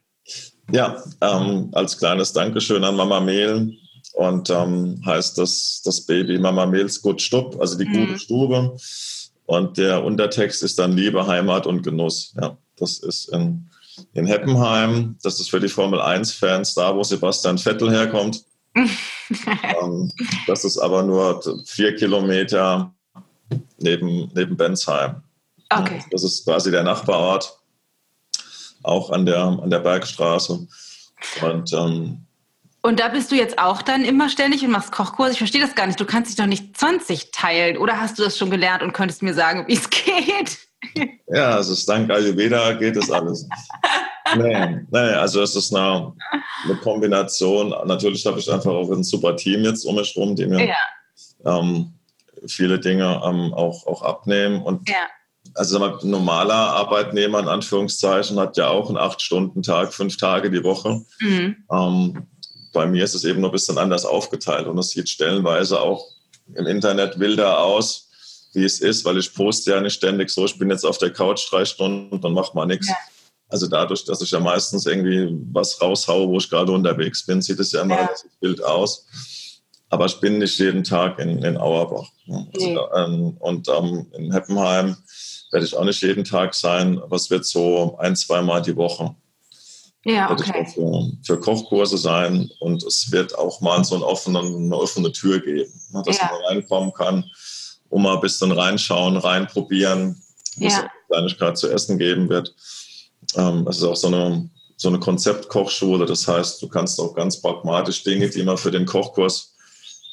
Ja, ähm, als kleines Dankeschön an Mama Mehl und ähm, heißt das, das Baby Mama Mehls Gut Stub, also die mhm. gute Stube. Und der Untertext ist dann Liebe, Heimat und Genuss. Ja, das ist in, in Heppenheim. Das ist für die Formel 1-Fans da, wo Sebastian Vettel herkommt. ähm, das ist aber nur vier Kilometer neben, neben Bensheim. Okay. Das ist quasi der Nachbarort auch an der, an der Bergstraße. Und, ähm, und da bist du jetzt auch dann immer ständig und machst Kochkurse. Ich verstehe das gar nicht. Du kannst dich doch nicht 20 teilen. Oder hast du das schon gelernt und könntest mir sagen, wie es geht? Ja, also dank Ayurveda geht das alles. nee, nee, also es ist eine, eine Kombination. Natürlich habe ich einfach auch ein super Team jetzt um mich rum, die mir ja. ähm, viele Dinge ähm, auch, auch abnehmen. Und ja also ein normaler Arbeitnehmer in Anführungszeichen hat ja auch einen Acht-Stunden-Tag, fünf Tage die Woche. Mhm. Ähm, bei mir ist es eben noch ein bisschen anders aufgeteilt und es sieht stellenweise auch im Internet wilder aus, wie es ist, weil ich poste ja nicht ständig so, ich bin jetzt auf der Couch drei Stunden und mache mal nichts. Ja. Also dadurch, dass ich ja meistens irgendwie was raushaue, wo ich gerade unterwegs bin, sieht es ja immer ja. wild aus. Aber ich bin nicht jeden Tag in, in Auerbach. Also, nee. ähm, und ähm, in Heppenheim werde ich auch nicht jeden Tag sein, aber es wird so ein, zweimal die Woche. Ja, okay. Für, für, Kochkurse sein und es wird auch mal so eine offene, eine offene Tür geben, ne, dass ja. man reinkommen kann, um mal ein bisschen reinschauen, reinprobieren, wo ja. es Kleinigkeit zu essen geben wird. Ähm, das ist auch so eine, so eine Konzeptkochschule, das heißt, du kannst auch ganz pragmatisch Dinge, die man für den Kochkurs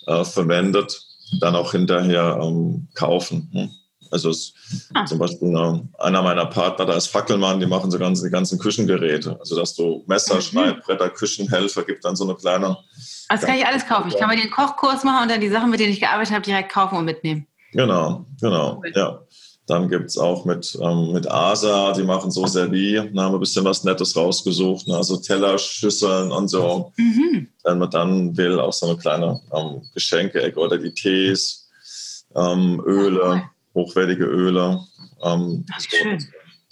äh, verwendet, dann auch hinterher ähm, kaufen. Hm? Also es, ah. zum Beispiel eine, einer meiner Partner, da ist Fackelmann, die machen so ganz, die ganzen Küchengeräte. Also dass du Messer, mhm. Schneidbretter, Küchenhelfer, gibt dann so eine kleine... Das kann ich alles kaufen. Ich kann mir den Kochkurs machen und dann die Sachen, mit denen ich gearbeitet habe, direkt kaufen und mitnehmen. Genau, genau, cool. ja. Dann gibt es auch mit, ähm, mit ASA, die machen so Servi, da haben wir ein bisschen was Nettes rausgesucht, ne? also Teller, Schüsseln und so. Mhm. Wenn man dann will, auch so eine kleine ähm, Geschenke-Ecke oder die Tees, ähm, Öle. Ach, hochwertige Öle. Ähm,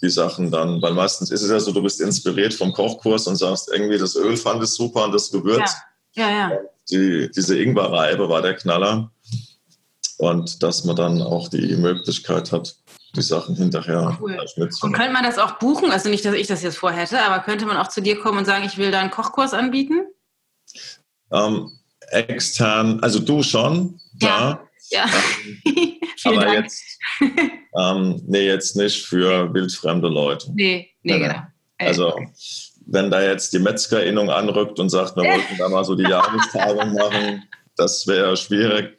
die Sachen dann, weil meistens ist es ja so, du bist inspiriert vom Kochkurs und sagst, irgendwie das Öl fand ich super und das Gewürz. Ja, ja. ja. Die, diese Ingwerreibe war der Knaller. Und dass man dann auch die Möglichkeit hat, die Sachen hinterher cool. Und könnte man das auch buchen? Also nicht, dass ich das jetzt vorhätte, aber könnte man auch zu dir kommen und sagen, ich will da einen Kochkurs anbieten? Ähm, extern, also du schon, klar. Ja. Ähm, aber Dank. jetzt, ähm, nee, jetzt nicht für wildfremde Leute. Nee, nee, genau. Also, wenn da jetzt die Metzgerinnung anrückt und sagt, wir wollten da mal so die Jahrestagung machen, das wäre schwierig.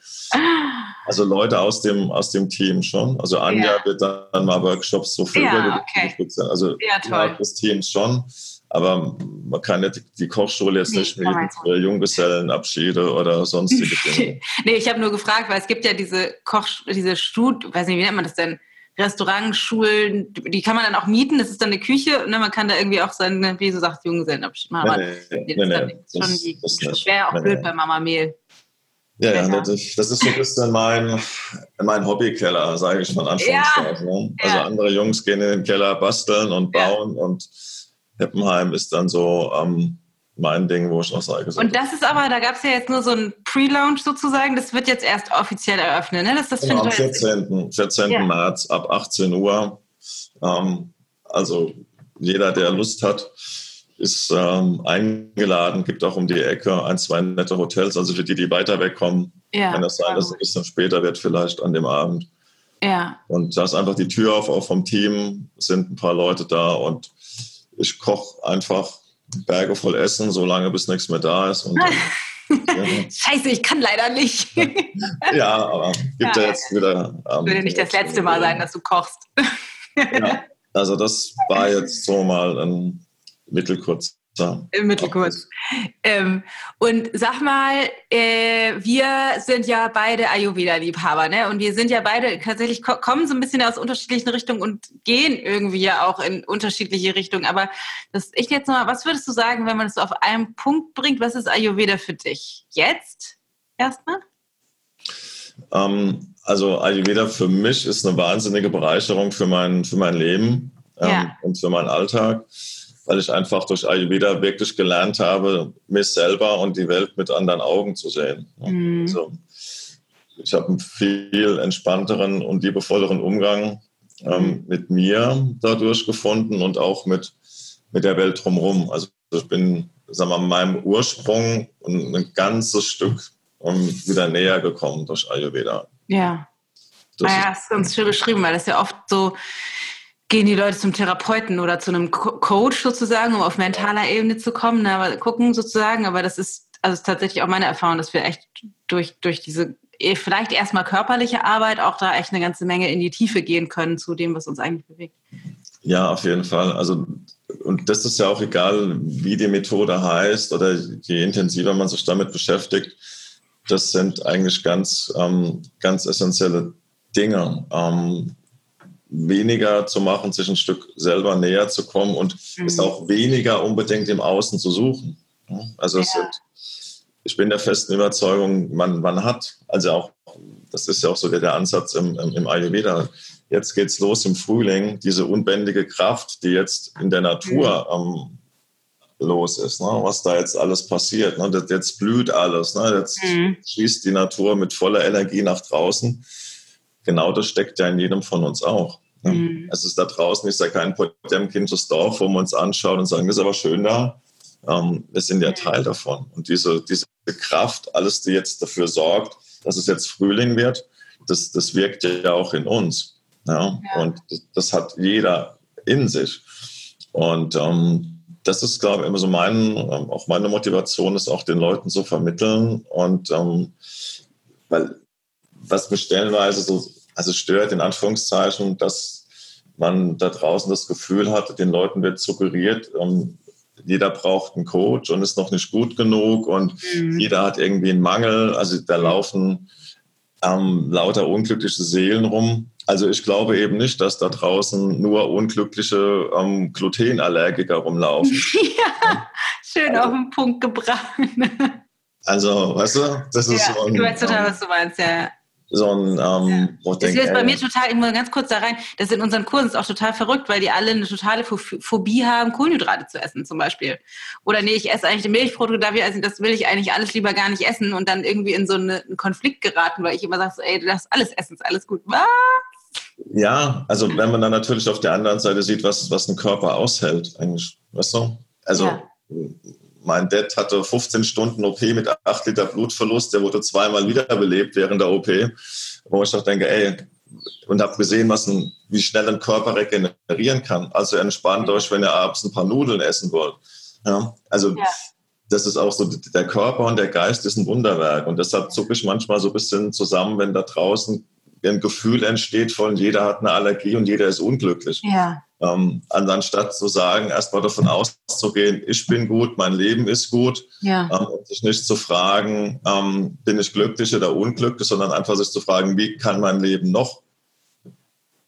Also Leute aus dem, aus dem Team schon. Also Anja ja. wird dann mal Workshops so für ja, okay. Also ja, toll. des Teams schon. Aber man kann ja die Kochschule jetzt nee, nicht mieten für Junggesellenabschiede oder sonstige Dinge. nee, ich habe nur gefragt, weil es gibt ja diese Koch, diese Stud, weiß nicht, wie nennt man das denn? Restaurants, Schulen, die kann man dann auch mieten. Das ist dann eine Küche. Ne? Man kann da irgendwie auch sein, wie du sagst, Junggesellenabschied machen. Nee, nee, nee, nee, das, schon die, das, das wäre auch nee, blöd bei Mama Mehl. Ja, ja, das ist, das ist so ein bisschen mein, mein Hobbykeller, sage ich von Anführungszeichen. Ja, ne? Also ja. andere Jungs gehen in den Keller basteln und bauen ja. und Heppenheim ist dann so ähm, mein Ding, wo ich noch sage. So und das ist aber, da gab es ja jetzt nur so ein Pre-Launch sozusagen, das wird jetzt erst offiziell eröffnet, ne? Das, das genau, am 14. 14. März ab 18 Uhr. Ähm, also jeder, der Lust hat, ist ähm, eingeladen, gibt auch um die Ecke ein, zwei nette Hotels. Also für die, die weiter wegkommen, ja, kann das sein, dass es ein bisschen später wird, vielleicht an dem Abend. Ja. Und da ist einfach die Tür auf, auch vom Team, sind ein paar Leute da und ich koche einfach Berge voll Essen, solange bis nichts mehr da ist. Und dann, Scheiße, ich kann leider nicht. ja, aber gibt ja, ja jetzt wieder. Ähm, Würde nicht das letzte Mal sein, dass du kochst. ja, also das war jetzt so mal ein mittelkurz. Im Mittelkurs. Ähm, und sag mal, äh, wir sind ja beide Ayurveda-Liebhaber, ne? Und wir sind ja beide tatsächlich kommen so ein bisschen aus unterschiedlichen Richtungen und gehen irgendwie ja auch in unterschiedliche Richtungen. Aber das ich jetzt mal, was würdest du sagen, wenn man das so auf einen Punkt bringt? Was ist Ayurveda für dich? Jetzt erstmal? Ähm, also Ayurveda für mich ist eine wahnsinnige Bereicherung für mein, für mein Leben ähm, ja. und für meinen Alltag weil ich einfach durch Ayurveda wirklich gelernt habe, mich selber und die Welt mit anderen Augen zu sehen. Mhm. Also, ich habe einen viel entspannteren und liebevolleren Umgang ähm, mhm. mit mir dadurch gefunden und auch mit, mit der Welt drumherum. Also ich bin, sagen wir mal, meinem Ursprung ein ganzes Stück um, wieder näher gekommen durch Ayurveda. Ja. Das naja, ist ganz schön beschrieben, weil das ja oft so gehen die Leute zum Therapeuten oder zu einem Coach sozusagen, um auf mentaler Ebene zu kommen, na, aber gucken sozusagen. Aber das ist also ist tatsächlich auch meine Erfahrung, dass wir echt durch, durch diese eh, vielleicht erstmal körperliche Arbeit auch da echt eine ganze Menge in die Tiefe gehen können zu dem, was uns eigentlich bewegt. Ja, auf jeden Fall. Also und das ist ja auch egal, wie die Methode heißt oder je intensiver man sich damit beschäftigt. Das sind eigentlich ganz, ähm, ganz essentielle Dinge. Ähm, weniger zu machen, sich ein Stück selber näher zu kommen und mhm. es auch weniger unbedingt im Außen zu suchen. Also ja. sind, ich bin der festen Überzeugung, man, man hat, also auch, das ist ja auch so der, der Ansatz im, im, im Ayurveda, jetzt geht's los im Frühling, diese unbändige Kraft, die jetzt in der Natur mhm. ähm, los ist, ne? was da jetzt alles passiert. Ne? Jetzt blüht alles, ne? jetzt mhm. schießt die Natur mit voller Energie nach draußen genau das steckt ja in jedem von uns auch. Mhm. Es ist da draußen, ist ja kein Potemkinsches Dorf, wo wir uns anschauen und sagen, das ist aber schön da. Ähm, wir sind ja Teil davon. Und diese, diese Kraft, alles, die jetzt dafür sorgt, dass es jetzt Frühling wird, das, das wirkt ja auch in uns. Ja? ja. Und das, das, hat jeder in sich. Und ähm, das ist, glaube ich, immer so mein, ähm, auch meine Motivation, ist auch den Leuten zu vermitteln. Und ähm, weil was mich stellenweise so, also stört in Anführungszeichen, dass man da draußen das Gefühl hat, den Leuten wird suggeriert, ähm, jeder braucht einen Coach und ist noch nicht gut genug und mhm. jeder hat irgendwie einen Mangel. Also da laufen ähm, lauter unglückliche Seelen rum. Also ich glaube eben nicht, dass da draußen nur unglückliche ähm, Glutenallergiker rumlaufen. ja, schön also, auf den Punkt gebracht. also, weißt du, das ist ja, so ein, Du weißt total, was du meinst, ja so ein, ähm, ja. Das ist bei mir total, ich muss ganz kurz da rein, das in unseren Kursen ist auch total verrückt, weil die alle eine totale Phobie haben, Kohlenhydrate zu essen zum Beispiel. Oder nee, ich esse eigentlich Milchprodukte, darf ich essen, das will ich eigentlich alles lieber gar nicht essen und dann irgendwie in so eine, einen Konflikt geraten, weil ich immer sage, so, ey, du darfst alles essen, ist alles gut. Was? Ja, also wenn man dann natürlich auf der anderen Seite sieht, was, was ein Körper aushält, eigentlich, weißt du? Also ja mein Dad hatte 15 Stunden OP mit 8 Liter Blutverlust. Der wurde zweimal wiederbelebt während der OP. Wo ich auch denke, ey, und habe gesehen, was ein, wie schnell ein Körper regenerieren kann. Also entspannt euch, wenn ihr abends ein paar Nudeln essen wollt. Ja, also ja. das ist auch so, der Körper und der Geist ist ein Wunderwerk. Und deshalb zucke ich manchmal so ein bisschen zusammen, wenn da draußen ein Gefühl entsteht von jeder hat eine Allergie und jeder ist unglücklich. Ja. Ähm, anstatt zu sagen, erstmal davon auszugehen, ich bin gut, mein Leben ist gut, ja. ähm, und sich nicht zu fragen, ähm, bin ich glücklich oder unglücklich, sondern einfach sich zu fragen, wie kann mein Leben noch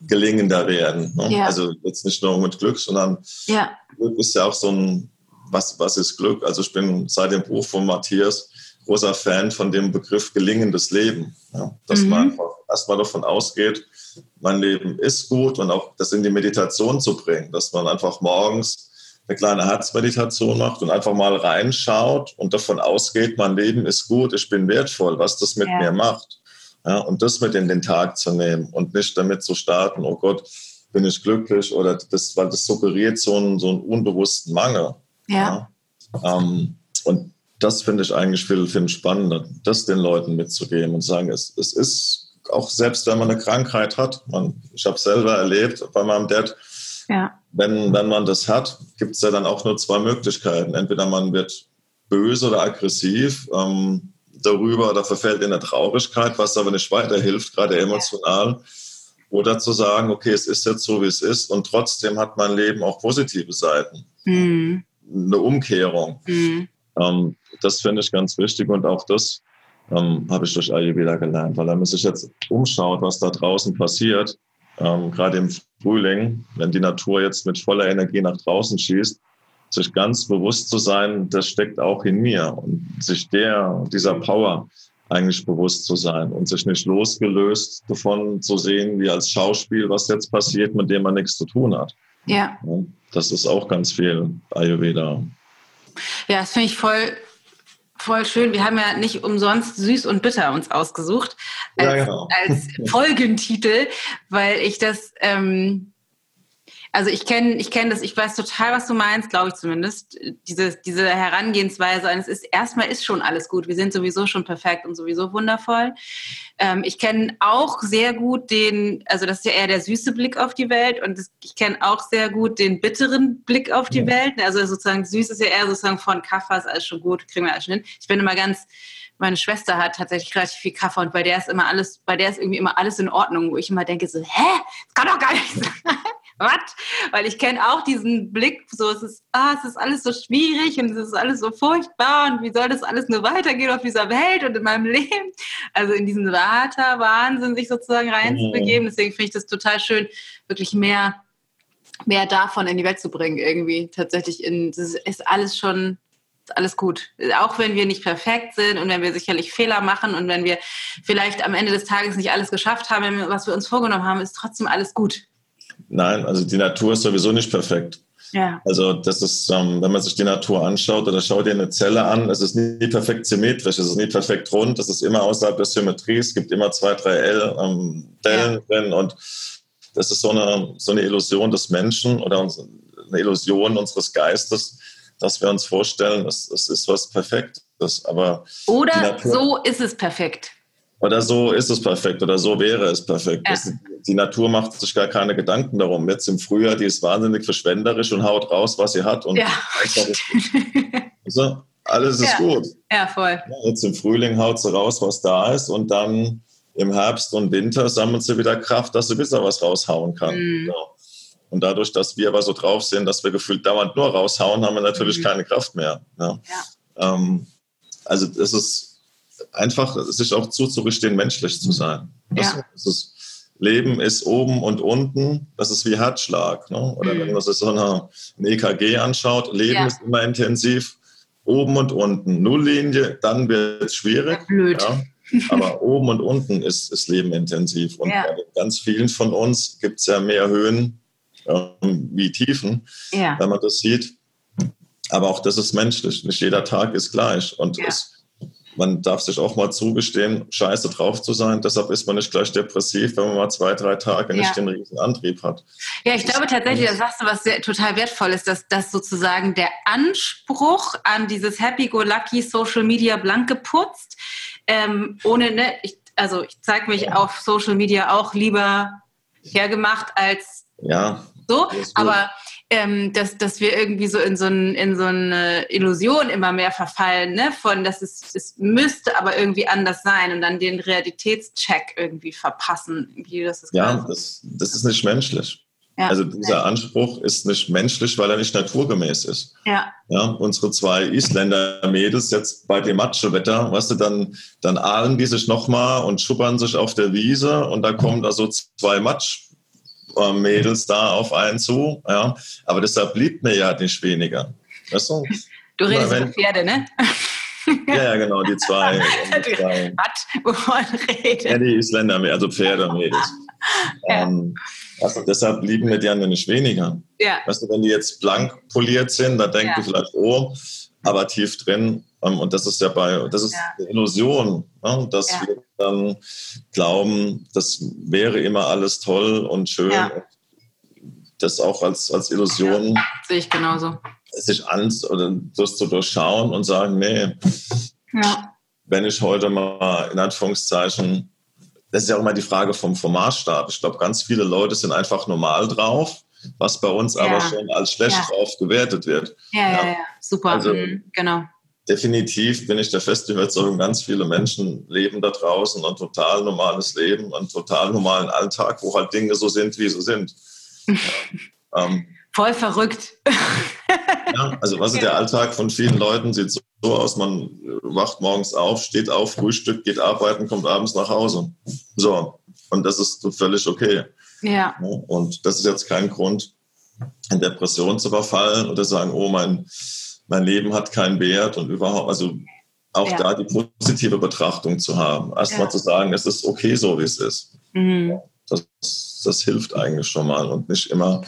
gelingender werden. Ne? Ja. Also jetzt nicht nur mit Glück, sondern ja. Glück ist ja auch so ein, was, was ist Glück? Also ich bin seit dem Buch von Matthias großer Fan von dem Begriff gelingendes Leben. Ja? Dass Mhm. man einfach erstmal davon ausgeht, mein Leben ist gut und auch das in die Meditation zu bringen, dass man einfach morgens eine kleine Herzmeditation macht und einfach mal reinschaut und davon ausgeht, mein Leben ist gut, ich bin wertvoll, was das mit Ja. mir macht. Ja, und das mit in den Tag zu nehmen und nicht damit zu starten, oh Gott, bin ich glücklich oder das, weil das suggeriert so einen, so einen unbewussten Mangel. Ja. Ja. Ähm, und das finde ich eigentlich viel, viel spannender, das den Leuten mitzugeben und sagen, es, es ist auch selbst, wenn man eine Krankheit hat, man, ich habe selber erlebt bei meinem Dad, Ja. wenn, wenn man das hat, gibt es ja dann auch nur zwei Möglichkeiten. Entweder man wird böse oder aggressiv ähm, darüber oder verfällt in der Traurigkeit, was aber nicht weiterhilft, gerade emotional. Oder zu sagen, okay, es ist jetzt so, wie es ist und trotzdem hat mein Leben auch positive Seiten. Mhm. Eine Umkehrung. Mhm. Ähm, das finde ich ganz wichtig und auch das ähm, habe ich durch Ayurveda gelernt, weil wenn man sich jetzt umschaut, was da draußen passiert, ähm, gerade im Frühling, wenn die Natur jetzt mit voller Energie nach draußen schießt, sich ganz bewusst zu sein, das steckt auch in mir und sich der, dieser Power eigentlich bewusst zu sein und sich nicht losgelöst davon zu sehen, wie als Schauspiel, was jetzt passiert, mit dem man nichts zu tun hat. Ja. Ja, Das ist auch ganz viel Ayurveda. Ja, das finde ich voll, voll schön. Wir haben ja nicht umsonst süß und bitter uns ausgesucht als, Ja, genau. als Folgentitel, weil ich das, ähm, also ich kenne ich kenn das, ich weiß total, was du meinst, glaube ich zumindest. Diese, diese Herangehensweise, an, es ist erstmal ist schon alles gut. Wir sind sowieso schon perfekt und sowieso wundervoll. Ähm, ich kenne auch sehr gut den, also das ist ja eher der süße Blick auf die Welt und das, ich kenne auch sehr gut den bitteren Blick auf die Ja. Welt. Also sozusagen süß ist ja eher sozusagen von Kaffer ist alles schon gut, kriegen wir alles hin. Ich bin immer ganz, meine Schwester hat tatsächlich relativ viel Kaffer und bei der ist immer alles, bei der ist irgendwie immer alles in Ordnung, wo ich immer denke so, hä, das kann doch gar nicht sein. Was? Weil ich kenne auch diesen Blick, so es ist, ah, es ist alles so schwierig und es ist alles so furchtbar und wie soll das alles nur weitergehen auf dieser Welt und in meinem Leben? Also in diesen Vata-Wahnsinn sich sozusagen reinzubegeben. Deswegen finde ich das total schön, wirklich mehr, mehr davon in die Welt zu bringen irgendwie. Tatsächlich in, das ist alles schon alles gut. Auch wenn wir nicht perfekt sind und wenn wir sicherlich Fehler machen und wenn wir vielleicht am Ende des Tages nicht alles geschafft haben, was wir uns vorgenommen haben, ist trotzdem alles gut. Nein, also die Natur ist sowieso nicht perfekt. Ja. Also das ist, ähm, wenn man sich die Natur anschaut oder schaut dir eine Zelle an, es ist nie perfekt symmetrisch, es ist nie perfekt rund, es ist immer außerhalb der Symmetrie, es gibt immer zwei, drei L, ähm, Dellen drin und das ist so eine, so eine Illusion des Menschen oder uns- eine Illusion unseres Geistes, dass wir uns vorstellen, es, es ist was Perfektes, aber Oder so ist es perfekt. Oder so ist es perfekt oder so wäre es perfekt. Ja. Das, die Natur macht sich gar keine Gedanken darum. Jetzt im Frühjahr, die ist wahnsinnig verschwenderisch und haut raus, was sie hat. Und Ja. also, alles ist Ja. gut. ja, voll. Jetzt im Frühling haut sie raus, was da ist. Und dann im Herbst und Winter sammelt sie wieder Kraft, dass sie wieder was raushauen kann. Mhm. Ja. Und dadurch, dass wir aber so drauf sind, dass wir gefühlt dauernd nur raushauen, haben wir natürlich Mhm. keine Kraft mehr. Ja. Ähm, also es ist einfach, sich auch zuzugestehen, menschlich zu sein. Das, Ja. ist, Leben ist oben und unten, das ist wie Herzschlag. Ne? Oder Mhm. wenn man sich so eine, ein EKG anschaut, Leben Ja. ist immer intensiv, oben und unten. Nulllinie, dann wird es schwierig. Blöd. Ja. Aber oben und unten ist, ist Leben intensiv. Und Ja. bei ganz vielen von uns gibt es ja mehr Höhen ähm, wie Tiefen, Ja. wenn man das sieht. Aber auch das ist menschlich. Nicht jeder Tag ist gleich. Und Ja. es, man darf sich auch mal zugestehen, scheiße drauf zu sein. Deshalb ist man nicht gleich depressiv, wenn man mal zwei, drei Tage Ja. nicht den riesen Antrieb hat. Ja, ich glaube tatsächlich, da sagst du was sehr, total wertvoll ist, dass, dass sozusagen der Anspruch an dieses Happy-Go-Lucky Social Media blank geputzt, ähm, ohne, ne, ich, also ich zeige mich auf Social Media auch lieber hergemacht als Ja, so, aber ähm, dass, dass wir irgendwie so in so, ein, in so eine Illusion immer mehr verfallen, ne? von dass es, es müsste aber irgendwie anders sein und dann den Realitätscheck irgendwie verpassen. Wie das ist ja das, das ist nicht menschlich. Ja. Also dieser Anspruch ist nicht menschlich, weil er nicht naturgemäß ist. Ja. ja unsere zwei Isländer-Mädels jetzt bei dem Matschewetter, weißt du, dann, dann ahlen die sich nochmal und schuppern sich auf der Wiese und da kommen da so zwei Matsch-Mädels da auf einen zu. Ja. Aber deshalb blieb mir ja nicht weniger. Weißt du? Du redest über Pferde, ne? Ja, ja, genau, die zwei. Die zwei. Was? Wovon redet? Ja, die Isländer, also Pferdemädels. Ja. Ähm, also deshalb lieben wir die anderen nicht weniger. Ja. Weißt du, wenn die jetzt blank poliert sind, dann denken ja. die vielleicht, oh, aber tief drin. Ähm, und das ist ja bei, das ist ja. eine Illusion, ne? dass ja. wir dann glauben, das wäre immer alles toll und schön. Ja. Das auch als, als Illusion. Sehe ich genauso. Sich an oder das zu durchschauen und sagen, nee, wenn ich heute mal in Anführungszeichen das ist ja auch immer die Frage vom, vom Maßstab. Ich glaube, ganz viele Leute sind einfach normal drauf, was bei uns ja. aber schon als schlecht ja. drauf gewertet wird. Ja, ja, ja, super, also, mhm, genau. Definitiv bin ich der festen Überzeugung, ganz viele Menschen leben da draußen ein total normales Leben, einen total normalen Alltag, wo halt Dinge so sind, wie sie sind. Ja, ähm, Voll verrückt. ja, also was ist der Alltag von vielen Leuten? Sieht so aus, man wacht morgens auf, steht auf, Frühstück, geht arbeiten, kommt abends nach Hause. So, und das ist völlig okay. Ja. Und das ist jetzt kein Grund, in Depression zu verfallen oder sagen, oh, mein, mein Leben hat keinen Wert und überhaupt, also auch ja. da die positive Betrachtung zu haben. Erstmal ja. zu sagen, es ist okay so, wie es ist. Mhm. Das, das hilft eigentlich schon mal und nicht immer,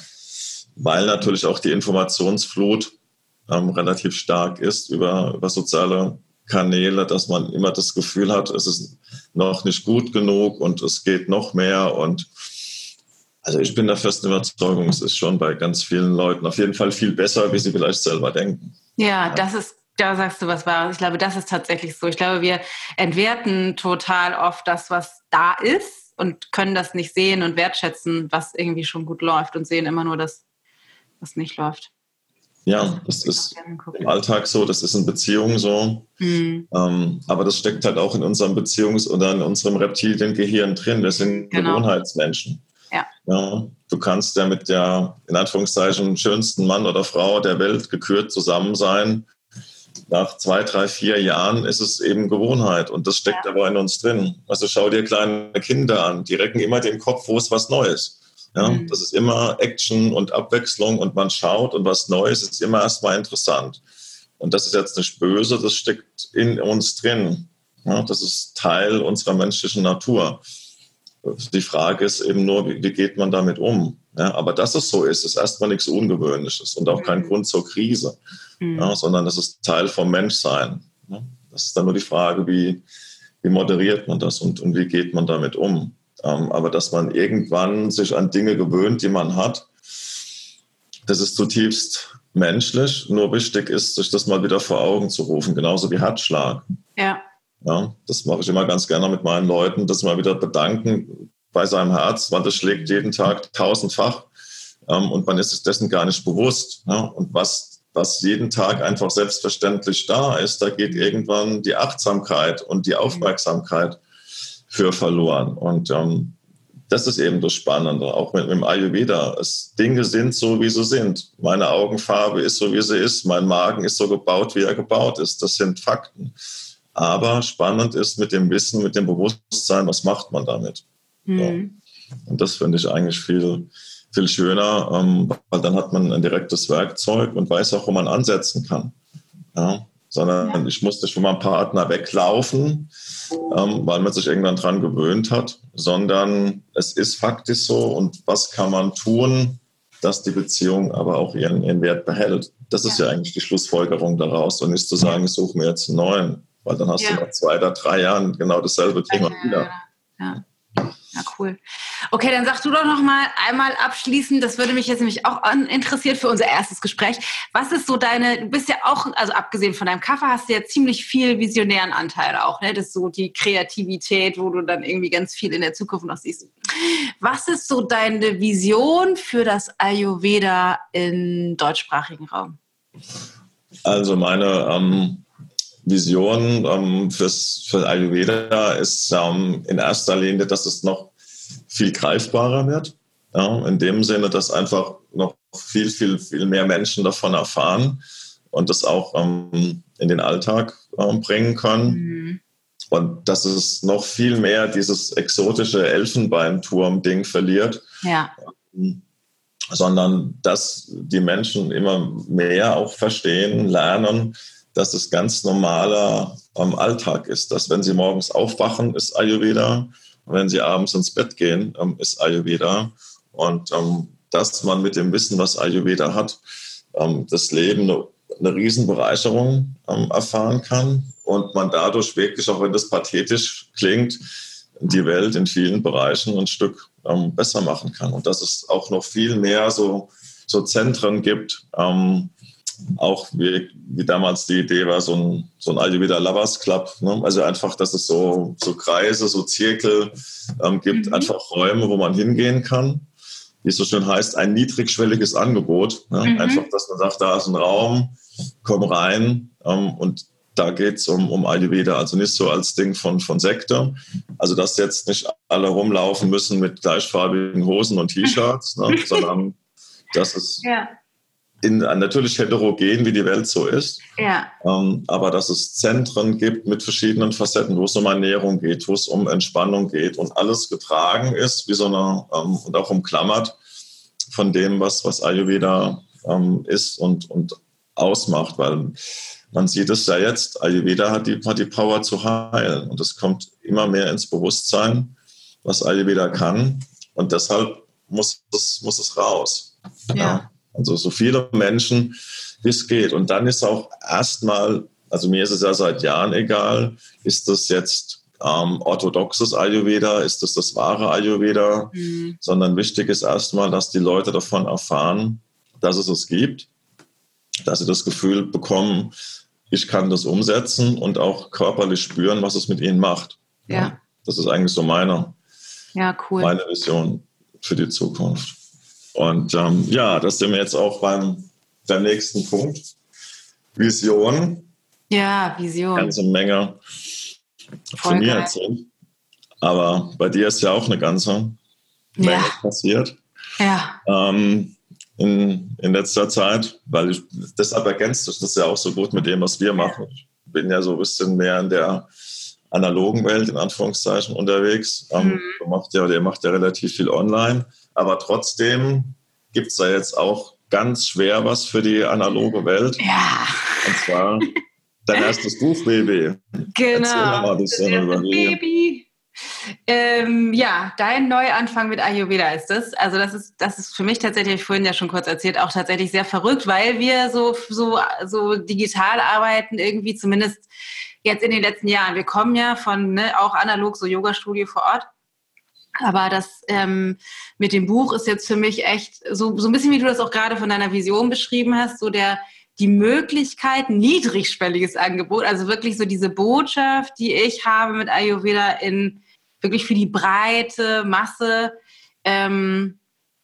weil natürlich auch die Informationsflut ähm, relativ stark ist über, über soziale Kanäle, dass man immer das Gefühl hat, es ist noch nicht gut genug und es geht noch mehr. Und also ich bin der festen Überzeugung, es ist schon bei ganz vielen Leuten auf jeden Fall viel besser, wie sie vielleicht selber denken. Ja, das ist da sagst du was Wahres. Ich glaube, das ist tatsächlich so. Ich glaube, wir entwerten total oft das, was da ist und können das nicht sehen und wertschätzen, was irgendwie schon gut läuft und sehen immer nur das, was nicht läuft. Ja, das ist im Alltag so, das ist in Beziehungen so. Mhm. Ähm, aber das steckt halt auch in unserem Beziehungs- oder in unserem Reptiliengehirn drin. Wir sind genau. Gewohnheitsmenschen. Ja. ja. Du kannst ja mit der, in Anführungszeichen, schönsten Mann oder Frau der Welt gekürt zusammen sein. Nach zwei, drei, vier Jahren ist es eben Gewohnheit und das steckt ja. aber in uns drin. Also schau dir kleine Kinder an, die recken immer den Kopf, wo ist was Neues. Ja, mhm. Das ist immer Action und Abwechslung und man schaut und was Neues ist immer erstmal interessant. Und das ist jetzt nicht böse, das steckt in uns drin. Ja, das ist Teil unserer menschlichen Natur. Die Frage ist eben nur, wie, wie geht man damit um? Ja, aber dass es so ist, ist erstmal nichts Ungewöhnliches und auch kein mhm. Grund zur Krise, mhm. ja, sondern das ist Teil vom Menschsein. Das ist dann nur die Frage, wie, wie moderiert man das und, und wie geht man damit um? Ähm, aber dass man irgendwann sich an Dinge gewöhnt, die man hat, das ist zutiefst menschlich. Nur wichtig ist, sich das mal wieder vor Augen zu rufen, genauso wie Herzschlag. Ja. Ja das mache ich immer ganz gerne mit meinen Leuten, das mal wieder bedanken bei seinem Herz, weil das schlägt jeden Tag tausendfach ähm, und man ist sich dessen gar nicht bewusst. Ja? Und was, was jeden Tag einfach selbstverständlich da ist, da geht irgendwann die Achtsamkeit und die Aufmerksamkeit für verloren. Und ähm, das ist eben das Spannende, auch mit, mit dem Ayurveda. Es, Dinge sind so, wie sie sind. Meine Augenfarbe ist so, wie sie ist. Mein Magen ist so gebaut, wie er gebaut ist. Das sind Fakten. Aber spannend ist mit dem Wissen, mit dem Bewusstsein, was macht man damit? Mhm. So. Und das finde ich eigentlich viel, viel schöner, ähm, weil dann hat man ein direktes Werkzeug und weiß auch, wo man ansetzen kann. Ja? sondern ja. ich musste von meinem Partner weglaufen, ähm, weil man sich irgendwann dran gewöhnt hat, sondern es ist faktisch so und was kann man tun, dass die Beziehung aber auch ihren, ihren Wert behält. Das ist ja. ja eigentlich die Schlussfolgerung daraus und nicht zu sagen, ich suche mir jetzt einen neuen, weil dann hast ja. du nach zwei oder drei Jahren genau dasselbe Thema wieder. Ja. Ja, cool. Okay, dann sag du doch noch mal einmal abschließend, das würde mich jetzt nämlich auch interessiert für unser erstes Gespräch. Was ist so deine, du bist ja auch, also abgesehen von deinem Kaffee, hast du ja ziemlich viel visionären Anteil auch, ne? Das ist so die Kreativität, wo du dann irgendwie ganz viel in der Zukunft noch siehst. Was ist so deine Vision für das Ayurveda im deutschsprachigen Raum? Also meine ähm Vision ähm, fürs, für Ayurveda ist ähm, in erster Linie, dass es noch viel greifbarer wird. Ja, in dem Sinne, dass einfach noch viel, viel, viel mehr Menschen davon erfahren und das auch ähm, in den Alltag ähm, bringen können. Mhm. Und dass es noch viel mehr dieses exotische Elfenbeinturm-Ding verliert. Ja. Ähm, sondern dass die Menschen immer mehr auch verstehen, lernen, dass es ganz normaler am Alltag ist. Dass wenn sie morgens aufwachen, ist Ayurveda. Und wenn sie abends ins Bett gehen, ähm, ist Ayurveda. Und ähm, dass man mit dem Wissen, was Ayurveda hat, ähm, das Leben eine, eine Riesenbereicherung ähm, erfahren kann und man dadurch wirklich, auch wenn das pathetisch klingt, die Welt in vielen Bereichen ein Stück ähm, besser machen kann. Und dass es auch noch viel mehr so, so Zentren gibt, ähm, auch wie, wie damals die Idee war, so ein, so ein Ayurveda Lovers Club. Ne? Also einfach, dass es so, so Kreise, so Zirkel ähm, gibt, mhm. einfach Räume, wo man hingehen kann. Wie es so schön heißt, ein niedrigschwelliges Angebot. Ne? Mhm. Einfach, dass man sagt, da ist ein Raum, komm rein ähm, und da geht es um, um Ayurveda, also nicht so als Ding von, von Sekte. Also, dass jetzt nicht alle rumlaufen müssen mit gleichfarbigen Hosen und T-Shirts, ne, sondern dass es ja. In, natürlich heterogen, wie die Welt so ist, ja. ähm, aber dass es Zentren gibt mit verschiedenen Facetten, wo es um Ernährung geht, wo es um Entspannung geht und alles getragen ist, wie so eine, ähm, und auch umklammert von dem, was, was Ayurveda ähm, ist und, und ausmacht, weil man sieht es ja jetzt, Ayurveda hat die, hat die Power zu heilen und es kommt immer mehr ins Bewusstsein, was Ayurveda kann und deshalb muss es, muss es raus. Ja. ja. Also so viele Menschen, wie es geht. Und dann ist auch erstmal, also mir ist es ja seit Jahren egal, ist das jetzt ähm, orthodoxes Ayurveda, ist das das wahre Ayurveda, mhm. sondern wichtig ist erstmal, dass die Leute davon erfahren, dass es es gibt, dass sie das Gefühl bekommen, ich kann das umsetzen und auch körperlich spüren, was es mit ihnen macht. Ja. das ist eigentlich so meine, ja, cool. meine Vision für die Zukunft. Und ähm, ja, das sind wir jetzt auch beim, beim nächsten Punkt. Vision. Ja, Vision. Ganze Menge Voll von mir erzählt. Aber bei dir ist ja auch eine ganze Menge ja. passiert. Ja. Ähm, in, in letzter Zeit, weil ich, deshalb ergänzt sich das ja auch so gut mit dem, was wir machen. Ich bin ja so ein bisschen mehr in der analogen Welt, in Anführungszeichen, unterwegs. Ähm, mhm. macht ja, der macht ja relativ viel online, aber trotzdem gibt es da jetzt auch ganz schwer was für die analoge Welt. Ja. Und zwar dein erstes Buch, Baby. Genau. Bisschen über Baby. Ähm, ja, dein Neuanfang mit Ayurveda ist das. Also das ist, das ist für mich tatsächlich, habe ich vorhin ja schon kurz erzählt, auch tatsächlich sehr verrückt, weil wir so, so, so digital arbeiten, irgendwie zumindest jetzt in den letzten Jahren. Wir kommen ja von ne, auch analog so Yoga-Studio vor Ort. Aber das ähm, mit dem Buch ist jetzt für mich echt so, so ein bisschen, wie du das auch gerade von deiner Vision beschrieben hast, so der, die Möglichkeit, niedrigschwelliges Angebot, also wirklich so diese Botschaft, die ich habe mit Ayurveda in wirklich für die breite Masse ähm,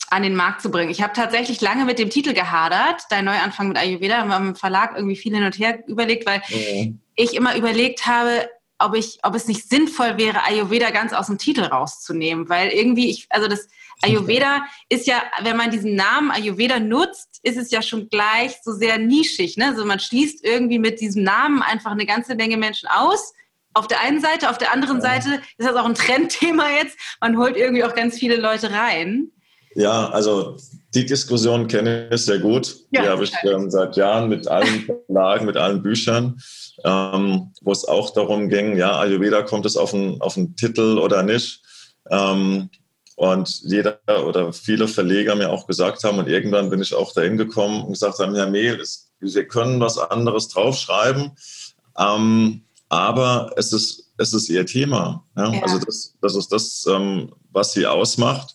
an den Markt zu bringen. Ich habe tatsächlich lange mit dem Titel gehadert, dein Neuanfang mit Ayurveda, haben wir im Verlag irgendwie viel hin und her überlegt, weil mhm. ich immer überlegt habe, ob ich, ob es nicht sinnvoll wäre, Ayurveda ganz aus dem Titel rauszunehmen, weil irgendwie ich, also das Ayurveda ist ja, wenn man diesen Namen Ayurveda nutzt, ist es ja schon gleich so sehr nischig. Ne? Also man schließt irgendwie mit diesem Namen einfach eine ganze Menge Menschen aus. Auf der einen Seite, auf der anderen Seite ist das auch ein Trendthema jetzt. Man holt irgendwie auch ganz viele Leute rein. Ja, also die Diskussion kenne ich sehr gut. Ja, die habe ich ähm, seit Jahren mit allen Verlagen, mit allen Büchern, ähm, wo es auch darum ging, ja, Ayurveda kommt es auf einen, auf Titel oder nicht. Ähm, und jeder oder viele Verleger mir auch gesagt haben, und irgendwann bin ich auch dahin gekommen und gesagt haben, Herr Mehl, es, wir können was anderes draufschreiben, ähm, aber es ist, es ist Ihr Thema. Ja? Ja. Also das, das ist das, ähm, was Sie ausmacht.